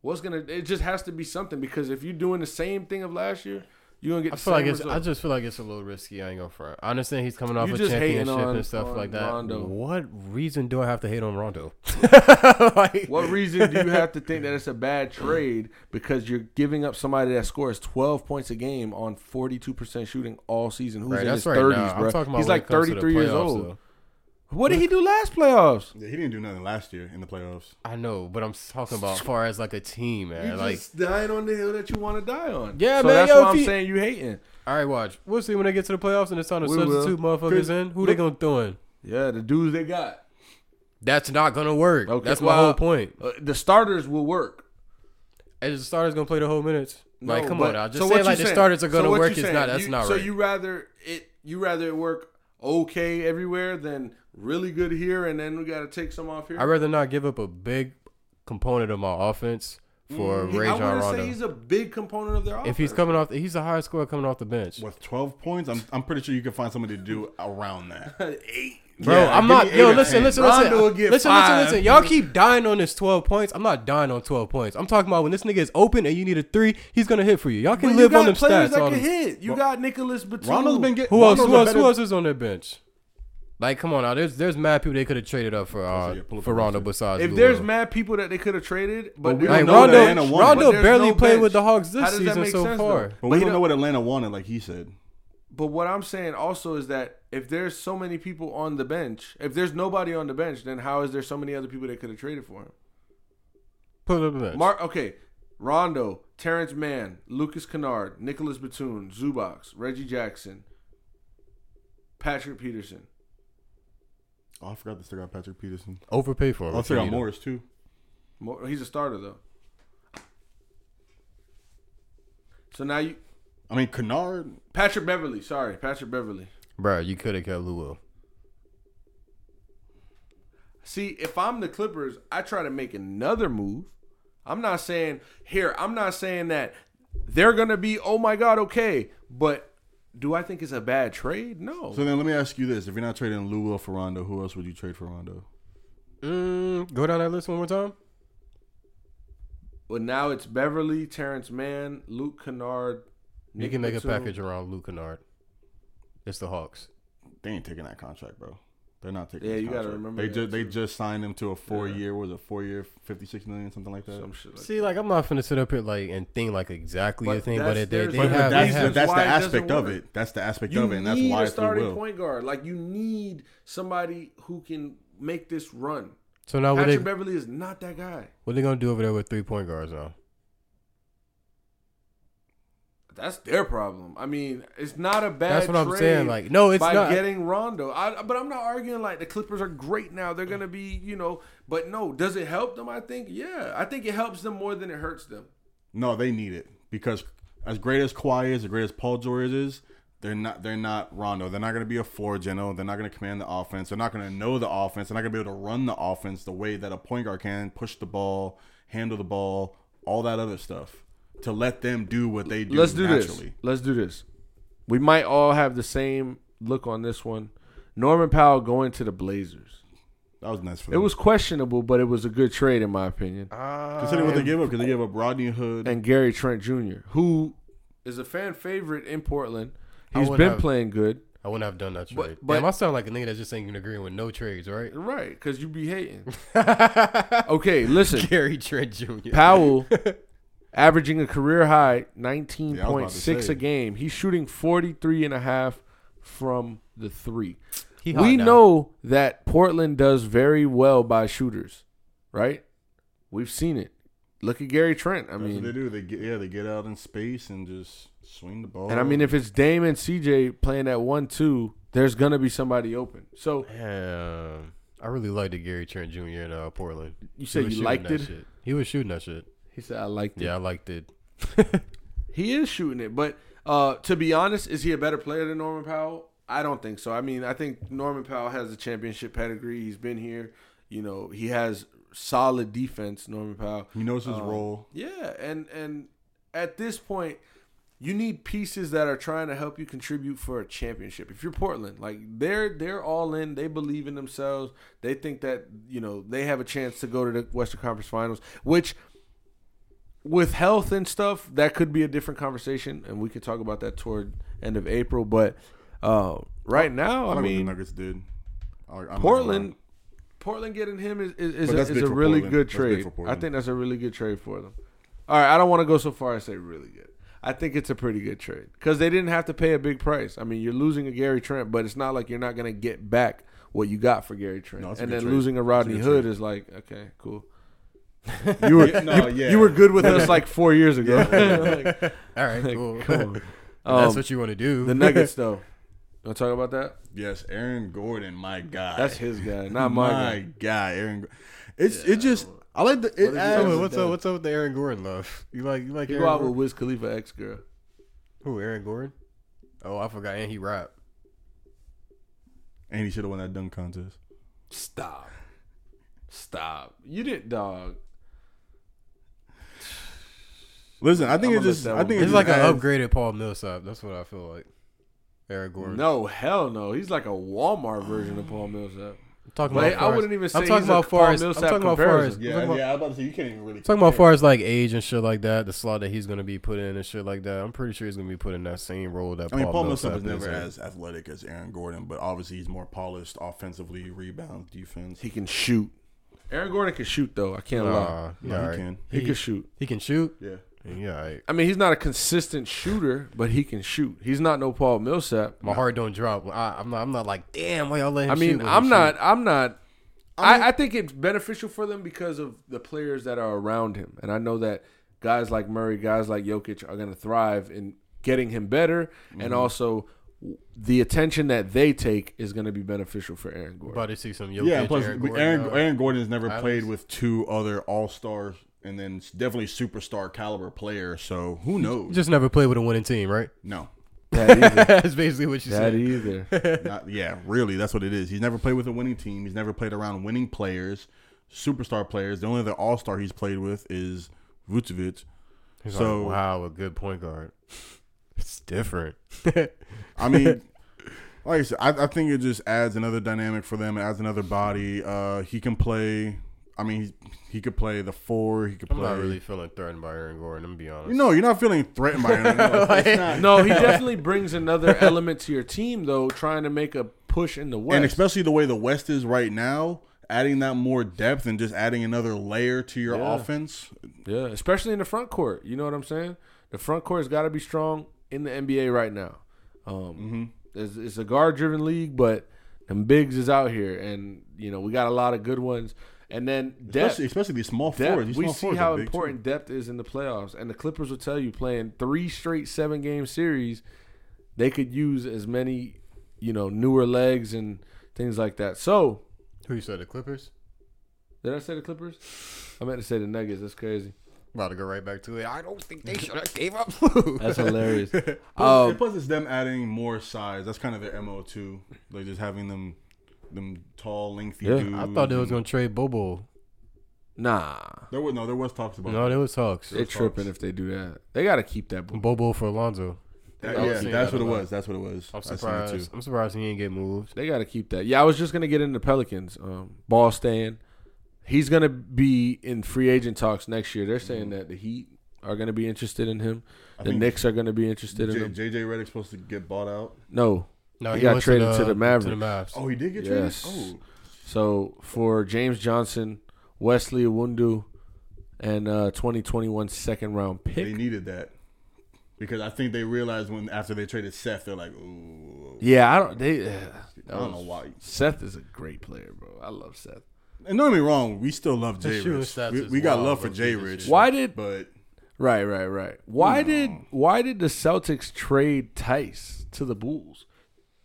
What's gonna? It just has to be something because if you're doing the same thing of last year, you're gonna get. I The feel like it's. I just feel like it's a little risky. I ain't gonna front. I understand he's coming off You a championship on- and stuff on like that. Rondo. What reason do I have to hate on Rondo? like, What reason do you have to think that it's a bad trade because you're giving up somebody that scores 12 points a game on 42% shooting all season? Who's Right, in that's his right 30s, now. Bro? talking about He's like it comes 33 years old. though. What did he do last playoffs? Yeah, he didn't do nothing last year in the playoffs. I know, but I'm talking about as far as like a team, man. You like, just dying on the hill that you want to die on. Yeah, so man, That's yo, why I'm he- saying you hating. all right, watch. We'll see when they get to the playoffs and it's time to We will. substitute motherfuckers in. Who they gonna throw in? Yeah, the dudes they got. That's not gonna work. Okay, That's my whole point. Uh, the starters will work. As the starters gonna play the whole minutes. like, come but- on now. Just so saying what like you the starters are gonna what work you is not. That's You- not right. so you rather it you rather it work okay everywhere than really good here, and then we got to take some off here. I'd rather not give up a big component of my offense for mm-hmm. He- I Rajon wouldn't Rondo. say he's a big component of their offense. if he's coming off, he's the highest scorer coming off the bench. With 12 points, I'm, I'm pretty sure you can find somebody to do around that. eight, Bro, Yeah, I'm not. Yo, eight listen, listen, Rondo listen, listen, listen, listen. Y'all keep dying on this 12 points. I'm not dying on 12 points. I'm talking about when this nigga is open and you need a three, he's gonna hit for you. Y'all But can you live got on them players stats. that can hit. You got Nicolas Batum. Rondo's been getting. who else? Who a else? Who else is on their bench? Like, come on now. There's there's mad people they could have traded up for uh, yeah, for Rondo besides. If Lou there's mad people that they could have traded, but, we we like don't know know what that. Atlanta won. Rondo barely no played bench. with the Hawks this season so sense, far. though? But But we he don't know don't- what Atlanta wanted, like he said. But what I'm saying also is that if there's so many people on the bench, if there's nobody on the bench, then how is there so many other people that could have traded for him? Put it up the bench. Mark, okay, Rondo, Terrence Mann, Lucas Kennard, Nicolas Batum, Zubac, Reggie Jackson, Patrick Patterson. Oh, I forgot they still got Patrick Patterson. Overpay for him. I if still you got need him. Morris too. Mo- He's a starter though. So now you, I mean, Kennard. Patrick Beverley. Sorry, Patrick Beverley. Bro, you could have kept Lou Will. See, if I'm the Clippers, I try to make another move. I'm not saying here. I'm not saying that they're gonna be. Oh my God, okay. But do I think it's a bad trade? No. So then let me ask you this: If you're not trading Lou Will for Rondo, who else would you trade for Rondo? Mm, go down that list one more time. But now it's Beverley, Terrence Mann, Luke Kennard. You can make a package around Luke Kennard. It's the Hawks. They ain't taking that contract, bro. They're not taking. Yeah, his you gotta remember They just they just signed him to a four Yeah. year. Was it four year, fifty six million, something like that? Some shit like See, like I'm not finna sit up here like and think like exactly But the thing, but it, they, there's- they But, but have, they that's, have that's the aspect of it. That's the aspect you of it, and that's need why a it's the starting point guard. Like you need somebody who can make this run. So now what they Patrick Beverley is not that guy. what are they gonna do over there with three point guards now? That's their problem. I mean, it's not a bad. That's what I'm saying. Like, no, it's by not. getting Rondo. I, but I'm not arguing like the Clippers are great now. They're gonna be, you know. But no, does it help them? I think yeah. I think it helps them more than it hurts them. No, they need it because as great as Kawhi is, as great as Paul George is, they're not. They're not Rondo. They're not going to be a floor general. They're not going to command the offense. They're not going to know the offense. They're not going to be able to run the offense the way that a point guard can, push the ball, handle the ball, all that other stuff. To let them do what they do Let's do this. naturally. Let's do this. We might all have the same look on this one. Norman Powell going to the Blazers. That was nice for them. It was questionable, but it was a good trade in my opinion. Uh, Consider what they gave up because they gave up Rodney Hood. and Gary Trent Jr., who is a fan favorite in Portland. He's been have- playing good. I wouldn't have done that But- trade. but- Damn, I sound like a nigga that's just ain't agreeing with no trades, right? Right, because you be hating. okay, listen. Gary Trent Jr. Powell averaging a career high Yeah, I was about to 19.6 say. a game. He's shooting 43 and a half from the 3. He hot we now. know that Portland does very well by shooters, right? We've seen it. Look at Gary Trent. I That's what they do. They get yeah, they get out in space and just swing the ball. and I mean, if it's Dame and CJ playing at one two, there's gonna be somebody open. So Damn. I really liked the Gary Trent Jr. in uh, Portland. you said you liked it. Shit. He was shooting that shit. He said I liked it. Yeah, I liked it. He is shooting it, but uh, to be honest, is he a better player than Norman Powell? I don't think so. I mean, I think Norman Powell has a championship pedigree. He's been here. You know, he has solid defense. Norman Powell. he knows his Um, role. Yeah, and and at this point, you need pieces that are trying to help you contribute for a championship. If you're Portland, like they're they're all in, they believe in themselves. They think that you know they have a chance to go to the Western Conference Finals, which with health and stuff, that could be a different conversation, and we could talk about that toward end of April. But uh, right now, I I like what the mean, Nuggets did. I- I'm Portland, Portland getting him is is, is a, is a really Portland. good trade. I think that's a really good trade for them. All right, I don't want to go so far as say really good. I think it's a pretty good trade because they didn't have to pay a big price. I mean, you're losing a Gary Trent, but it's not like you're not going to get back what you got for Gary Trent. No, and then trade. losing a It's a Rodney Hood trade. is like okay, cool. You were no, you, yeah. you were good with us like four years ago. Like, All right, cool. come on. Um, that's what you want to do. the Nuggets though. Want to talk about that? Yes, Aaron Gordon, my guy. That's his guy, not my guy. guy. Aaron. Go- It's it just I like the it is he adds, doing? What's up? What's up with the Aaron Gordon love? You like you like He Aaron go out Gordon? with Wiz Khalifa ex girl. Who? Aaron Gordon? Oh, I forgot. And he rap. and he should have won that dunk contest. Stop. Stop. You didn't, dog. Listen, I think I'ma just I think go. it He's just like an upgraded Paul Millsap. That's what I feel like. Aaron Gordon. No, hell no. He's like a Walmart version of Paul Millsap. I'm talking But about. I wouldn't even say I'm talking he's about far Paul as. I'm Millsap talking about far as. I'm Yeah, talking about- yeah, I was about to say you can't even really Talking about compare. far as like age and shit like that, the slot that he's gonna be put in and shit like that. I'm pretty sure he's gonna be put in that same role that I mean, Paul, Paul Millsap, Millsap is is never in. as athletic as Aaron Gordon, but obviously he's more polished offensively, rebound, defense. He can shoot. Aaron Gordon can shoot though. I can't lie. Nah, No, yeah, he alright. can. He, He, can shoot. he can shoot. Yeah. Yeah, alright. I mean, he's not a consistent shooter, but he can shoot. He's not no Paul Millsap. My heart don't drop. I, I'm not. I'm not like, damn. Why y'all let him I mean, shoot when he I'm not. I'm not. I, I think it's beneficial for them because of the players that are around him, and I know that guys like Murray, guys like Jokic, are going to thrive in getting him better, Mm-hmm. and also the attention that they take is going to be beneficial for Aaron Gordon. About to see some Jokic, yeah, plus Aaron Aaron, Gordon. Aaron, Aaron Gordon has never Islands. played with two other All Stars and then s- definitely superstar caliber player. So who knows? just never played with a winning team, right? no, That. That's basically what you that said. either. not yeah. Really, that's what it is. He's never played with a winning team. He's never played around winning players, superstar players. The only other All Star he's played with is Vucevic. He's So- like, wow, a good point guard. It's different. I mean, like I said, I, I think it just adds another dynamic for them. It adds another body. Uh, he can play. I mean, he, he could play the four. He could I'm play. not really feeling threatened by Aaron Gordon. I'm gonna be honest. No, you're not feeling threatened by Aaron. Gordon. it's not- No, he definitely brings another element to your team, though, trying to make a push in the West. and especially the way the West is right now, adding that more depth and just adding another layer to your Yeah. offense. Yeah, especially in the front court. You know what I'm saying? The front court has got to be strong in the NBA right now. Um, Mm-hmm. it's, it's a guard-driven league, but them bigs is out here, and you know we got a lot of good ones. And then depth, Especially, especially these small depth. forwards. These we small see forwards how are big, too. important depth is in the playoffs, and the Clippers will tell you playing three straight seven-game series, they could use as many, you know, newer legs and things like that. So, Who you said the Clippers? did I say the Clippers? I meant to say the Nuggets. That's crazy. About to go right back to it. I don't think they should have gave up. That's hilarious. Plus, Um, plus, it's them adding more size. That's kind of their mo too. Like just having them, them tall, lengthy Yeah. dudes. I thought they was gonna trade Bobo. nah, There was no, there was talks about. No, that. there was talks. they're tripping if they do that. They got to keep that. ball. Bobo for Alonzo. That- yeah, that's that what it was. That's what it was. I'm I seen it surprised. too. I'm surprised he didn't get moved. They got to keep that. Yeah, I was just gonna get into Pelicans. Um, ball staying. He's gonna be in free agent talks next year. They're saying that the Heat are gonna be interested in him. I The think Knicks are gonna be interested in J- him. JJ Redick's supposed to get bought out. No. No, He got went traded to the To Mavericks. the Mavs. Oh, he did get Yes. traded. Oh, So for James Johnson, Wesley Iwundu, and uh, 2021 second round pick. they needed that because I think they realized when after they traded Seth, they're like, ooh, Yeah, I don't. They. Uh, I don't know why. Seth is a great player, bro. I love Seth. And don't get me wrong, we still love His Jay shooting Rich. stats We, is we got wild, love for. Jay Rich. Why did But Right, right, right. Why No. did why did the Celtics trade Theis to the Bulls?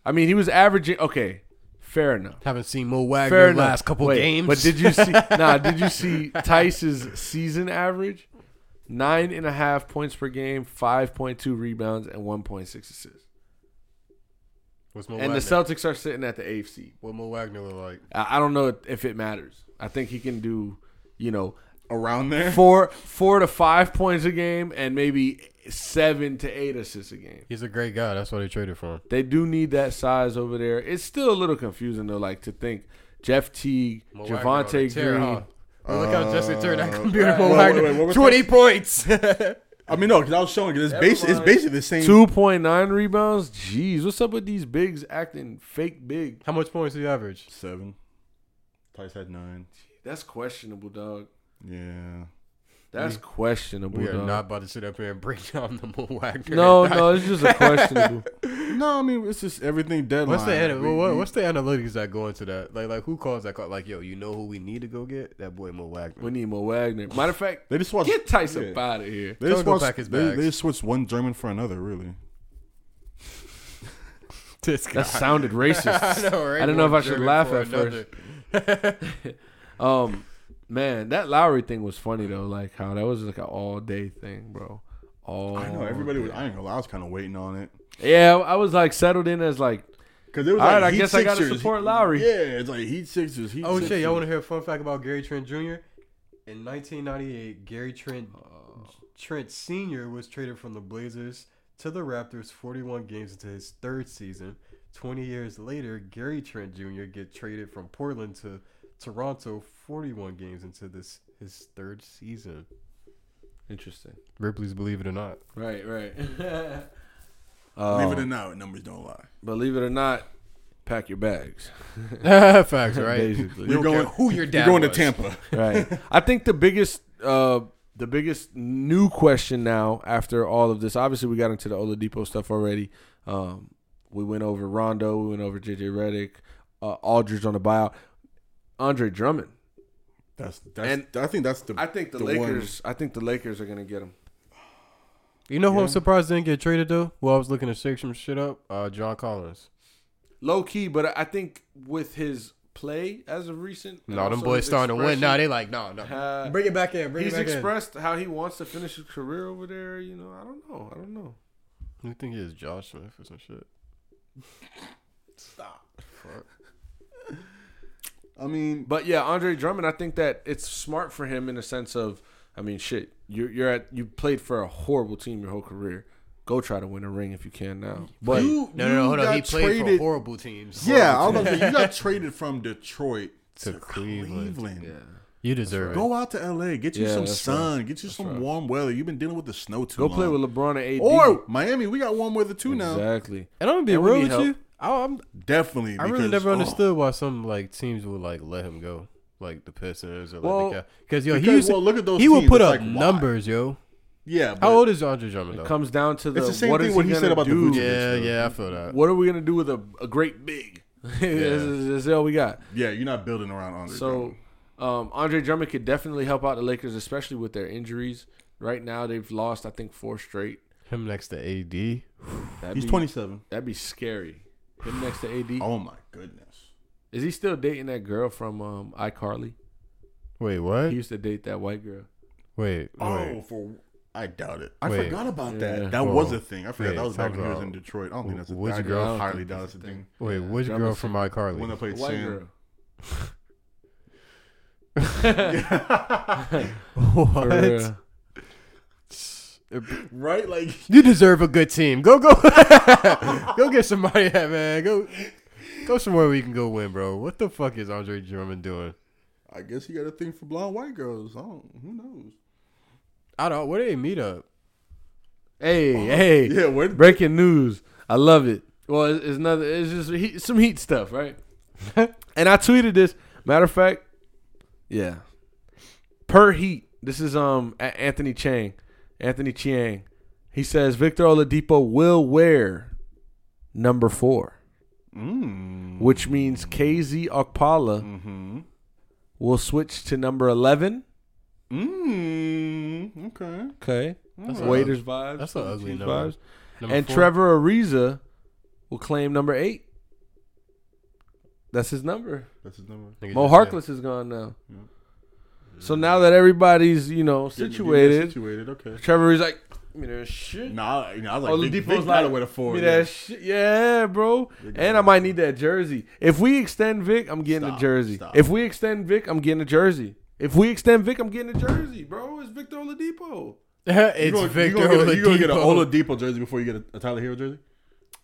I mean, he was averaging okay, fair enough. Haven't seen Mo Wagner Fair enough. last couple Wait, games. But did you see nah, did you see Theis's season average? Nine and a half points per game, five point two rebounds, and one point six assists. What's Mo And Wagner? the Celtics are sitting at the eighth seed. what Mo Wagner look like? I, I don't know if it matters. I think he can do, you know, around there, four four to five points a game and maybe seven to eight assists a game. He's a great guy. That's why they traded for him. They do need that size over there. It's still a little confusing though, like to think Jeff Teague, Mo Wagner on Javonte tear, Green. huh? Oh, look how Jesse turned that Uh, computer. right. Mo Wait, Wagner, wait, wait, what was twenty points. I mean, no, because I was showing it. It's, Never it's basically the same. Two point nine rebounds. Jeez, what's up with these bigs acting fake big? how much points do you average? Seven. Theis had nine. That's questionable, dog. Yeah. That's questionable. We are dog. not about to sit up here and break down the Mo Wagner. No, no, it's just a questionable. No, I mean it's just everything deadline. What's the ana- We- what, what's the analytics that go into that? Like, like who calls that call? Like, yo, you know who we need to go get? That boy Mo Wagner. we need Mo Wagner. Matter of fact, They just swatched. get Tyson yeah. up out of here. They Tell just him to go swatched, his they, bags. they just switched one German for another. Really. this guy. That sounded racist. I know, right? I don't know if I should German laugh for at first. Um, man, that Lowry thing was funny though. Like how that was like an all day thing, bro. All I know everybody was. I ain't gonna lie. I was kind of waiting on it Yeah, I was like settled in as like because it was All like right, I Heat guess I gotta support Lowry. Yeah, it's like Heat Sixers. Heat Oh Sixers. shit! Y'all want to hear a fun fact about Gary Trent Jr. In 1998, Gary Trent Trent Sr. was traded from the Blazers to the Raptors 41 games into his third season. 20 years later, Gary Trent Jr. get traded from Portland to Toronto 41 games into this his third season. interesting. Ripley's Believe It or Not. Right, right. Believe it or Um, not, numbers don't lie. believe it or not, pack your bags. Facts, right? Basically. You're going- who your dad You're going to. Tampa. right. I think the biggest uh the biggest new question now after all of this, obviously we got into the Oladipo stuff already. Um we went over Rondo, we went over JJ Redick, uh, Aldridge on the buyout. Andre Drummond. That's that's. And I think that's the. I think the, the one- Lakers I think the Lakers are gonna get him. You know who Yeah. I'm surprised didn't get traded though? Well, I was looking to shake some shit up. Uh, John Collins. Low key, but I think with his play as of recent, and No, them boys starting to win. expression, Now they like, no, no. uh, Bring it back in. Bring he's it back He's expressed how he wants to finish his career over there. You know, I don't know. I don't know. You think he is Josh Smith or some shit? Stop. I mean, But yeah, Andre Drummond, I think that it's smart for him in the sense of, I mean, shit, you're you're at you played for a horrible team your whole career. Go try to win a ring if you can now. But you, No, no, no. Hold on. He played traded- for horrible teams. Yeah, I was about to say, you got traded from Detroit To to, Cleveland. Cleveland. yeah, You deserve it. Go out to LA, get you Yeah, some that's sun, get you some right. warm weather. You've been dealing with the snow too go long. play with LeBron and AD. Or Miami, we got warm weather too now. exactly. And I'm gonna be And real with help. you. I, I'm, Definitely. I really because- never oh, understood why some like teams would like let him go, like the Pistons or Well, like the Because yo, he used to, well, look at those he would put up like, why? numbers, yo. Yeah. But How old is Andre Drummond It comes down to the It's the same what thing what he he said gonna about the do? Vucevic. yeah, though. yeah, I feel that. What are we gonna do with a, a great big? this, is, this is all we got. Yeah, you're not building around Andre. So, Drummond. um, Andre Drummond could definitely help out the Lakers, especially with their injuries. Right now, they've lost, I think, four straight. Him next to AD. That'd he's be, 27. That'd be scary. Him next to AD. Oh my goodness. Is he still dating that girl from um, iCarly? Wait, what? He used to date that white girl. Wait, Oh, wait. for I doubt it. I Wait. forgot about Yeah. that. That Whoa. was a thing. I forgot Wait, that was back talk when he was in Detroit. I don't think that's a thing. Which thing. girl? I I don't highly doubt that's it's a a thing. Wait, which Drummond girl from The one iCarly? played white Sam. girl. what? For real. Right? Like You deserve a good team. Go, go, go get somebody that man. Go, go somewhere where you can go win, bro. What the fuck is Andre Drummond doing? I guess he got a thing for blonde white girls. I don't who knows. I don't. Where they meet up? Hey, hey. Yeah, where Breaking news. I love it. Well, it's, it's another. It's just heat, some heat stuff, right? and I tweeted this. Matter of fact, yeah. Per heat. This is um A- Anthony Chiang. Anthony Chiang. He says Victor Oladipo will wear number four, mm. which means KZ Okpala Mm-hmm. will switch to number eleven. Mm. Okay. Okay, That's a- Waiters vibes. that's a Philly ugly number. vibes. Number and four? Trevor Ariza will claim number eight. That's his number. That's his number. Mo Harkless is gone now. Yeah. So now that everybody's you know Getting- getting situated, Situated. Okay. Trevor is like, me that shit. Nah, you know, I was like, Vic, Oladipo's Vic gotta like, wear the four. give me yeah. that shit. Yeah, bro. Vic And I might need that jersey. If we extend Vic, I'm getting a jersey. stop. If we extend Vic, I'm getting a jersey. If we extend Vic, I'm getting a jersey, bro. It's Victor Oladipo. it's You gonna, Victor you gonna, get a, you gonna get an Oladipo. Oladipo jersey before you get a, a Tyler Herro jersey?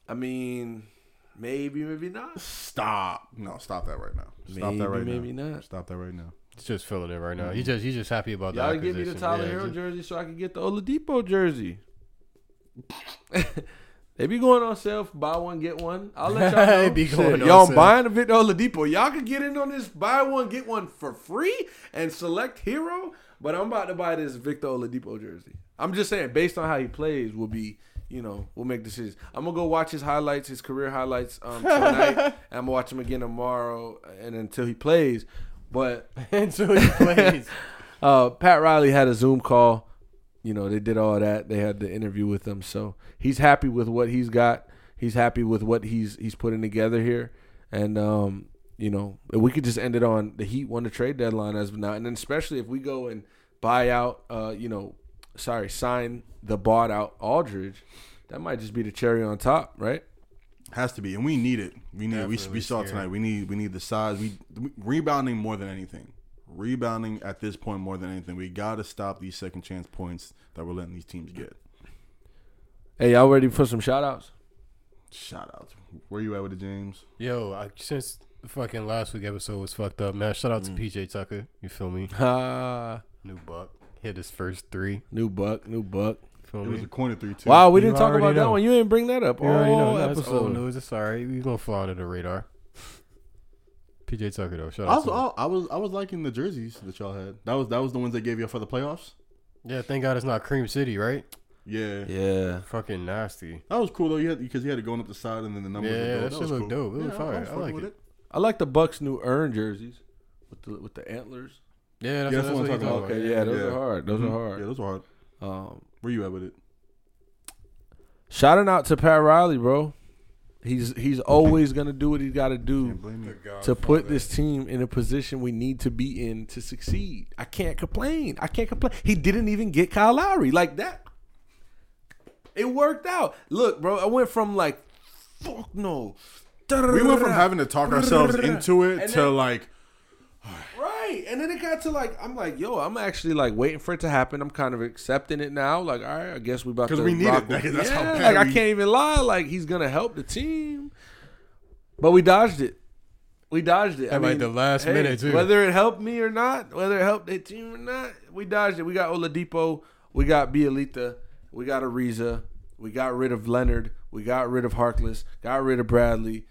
I mean, maybe, maybe not. Stop. No, stop that right now. Stop Maybe, that right maybe now. Maybe not. Stop that right now. He's just feeling it right now. He just he's just happy about that. Y'all that. give me the. Tyler Herro just- jersey so I can get the Oladipo jersey. they be going on sale. Buy one get one. I'll let y'all know. They be Shit, going on y'all sale. buying a Victor Oladipo. Y'all can get in on this. Buy one get one for free and select hero. But I'm about to buy this Victor Oladipo jersey. I'm just saying, based on how he plays, will be you know we'll make decisions. I'm gonna go watch his highlights, his career highlights um, tonight. and I'm gonna watch him again tomorrow, and until he plays. But until he plays. uh, Pat Riley had a Zoom call. You know, they did all that. They had the interview with him, so he's happy with what he's got. He's happy with what he's he's putting together here, and um, you know, we could just end it on the Heat won the trade deadline as of now, and then especially if we go and buy out, uh, you know, sorry, sign the bought out Aldridge, that might just be the cherry on top, right? Has to be, and we need it. We need. it. We, we saw it tonight. We need. We need the size. We, we rebounding more than anything. Rebounding at this point more than anything. We got to stop these second chance points that we're letting these teams get. Hey, y'all ready for some shout outs? Shout out. Where you at with the James? Yo, I, since the fucking last week episode was fucked up, man. Shout out Mm. to PJ Tucker. You feel me? Ah, New buck hit his first three. new buck, new buck. Feel It was me? a corner three two. Wow, we You didn't talk already about that know. one. You didn't bring that up. You already know. all No, it's episode. old news. It's alright. We gonna fly under the radar. PJ Tucker though. Shout I out was, to him. I was I was liking the jerseys that y'all had. That was that was the ones they gave you for the playoffs. Yeah, thank God it's not Cream City, right? Yeah, Yeah. Fucking nasty. that was cool though. You had because you had it going up the side and then the numbers. Yeah, would yeah, go. that shit was looked dope. It was I- fire. was I like with it. I like the Bucks new earn jerseys with the with the antlers. Yeah, that's, Yeah, that's, that's what what I'm talking talking about. Okay, yeah, those Yeah. are hard. Those are hard. Yeah, those were hard. Um, Where you at with it? shouting out to Pat Riley, bro. He's he's always gonna do what he's got to do Can't blame you. to put this team in a position we need to be in to succeed. I can't complain. I can't complain. He didn't even get Kyle Lowry like that. It worked out. Look, bro, I went from like, fuck no. We went from having to talk ourselves into it And to then- like Right. And then it got to like I'm like, yo, I'm actually like waiting for it to happen. I'm kind of accepting it now. Like, all right, I guess we about to we need rock it. That's how yeah, bad like I can't even lie. Like he's gonna help the team. But we dodged it. We dodged it. I At, like, mean, the last minute, too. Whether it helped me or not, whether it helped the team or not, we dodged it. We got Oladipo, we got Bjelica, we got Ariza, we got rid of Leonard, We got rid of Harkless, got rid of Bradley,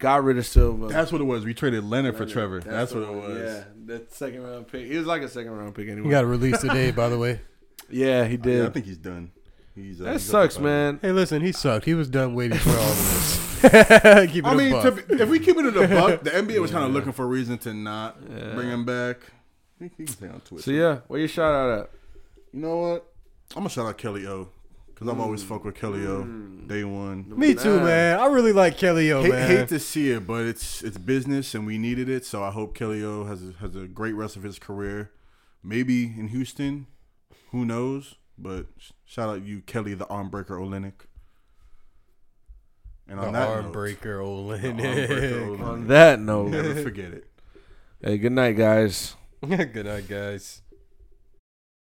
got rid of Silva. That's what it was. We traded Leonard for Trevor. That's, the what it was. Yeah, that second round pick. He was like a second round pick anyway. He got released today, by the way. yeah, he did. Yeah, I think he's done. He's, uh, that he's sucks, man. Hey, listen, he sucked. He was done waiting for all of this. Keep it I a mean, to, be- if we keep it in the buck, the NBA was kind of looking for a reason to not bring him back. He, he can stay on Twitter. So yeah, where you shout out at? You know what? I'm gonna shout out Kelly O because I've always mm. fucked with Kelly O. Mm. Day one. Me too, Nah. man. I really like Kelly O, Hate, man. hate to see it, but it's it's business and we needed it. So I hope Kelly O has a, has a great rest of his career. Maybe in Houston, who knows? But sh- shout out you, Kelly, the arm breaker Olynyk. And the on that arm note, breaker, the arm Olynyk. Olynyk. On that note, never forget it. hey, good night, guys. Good night, guys.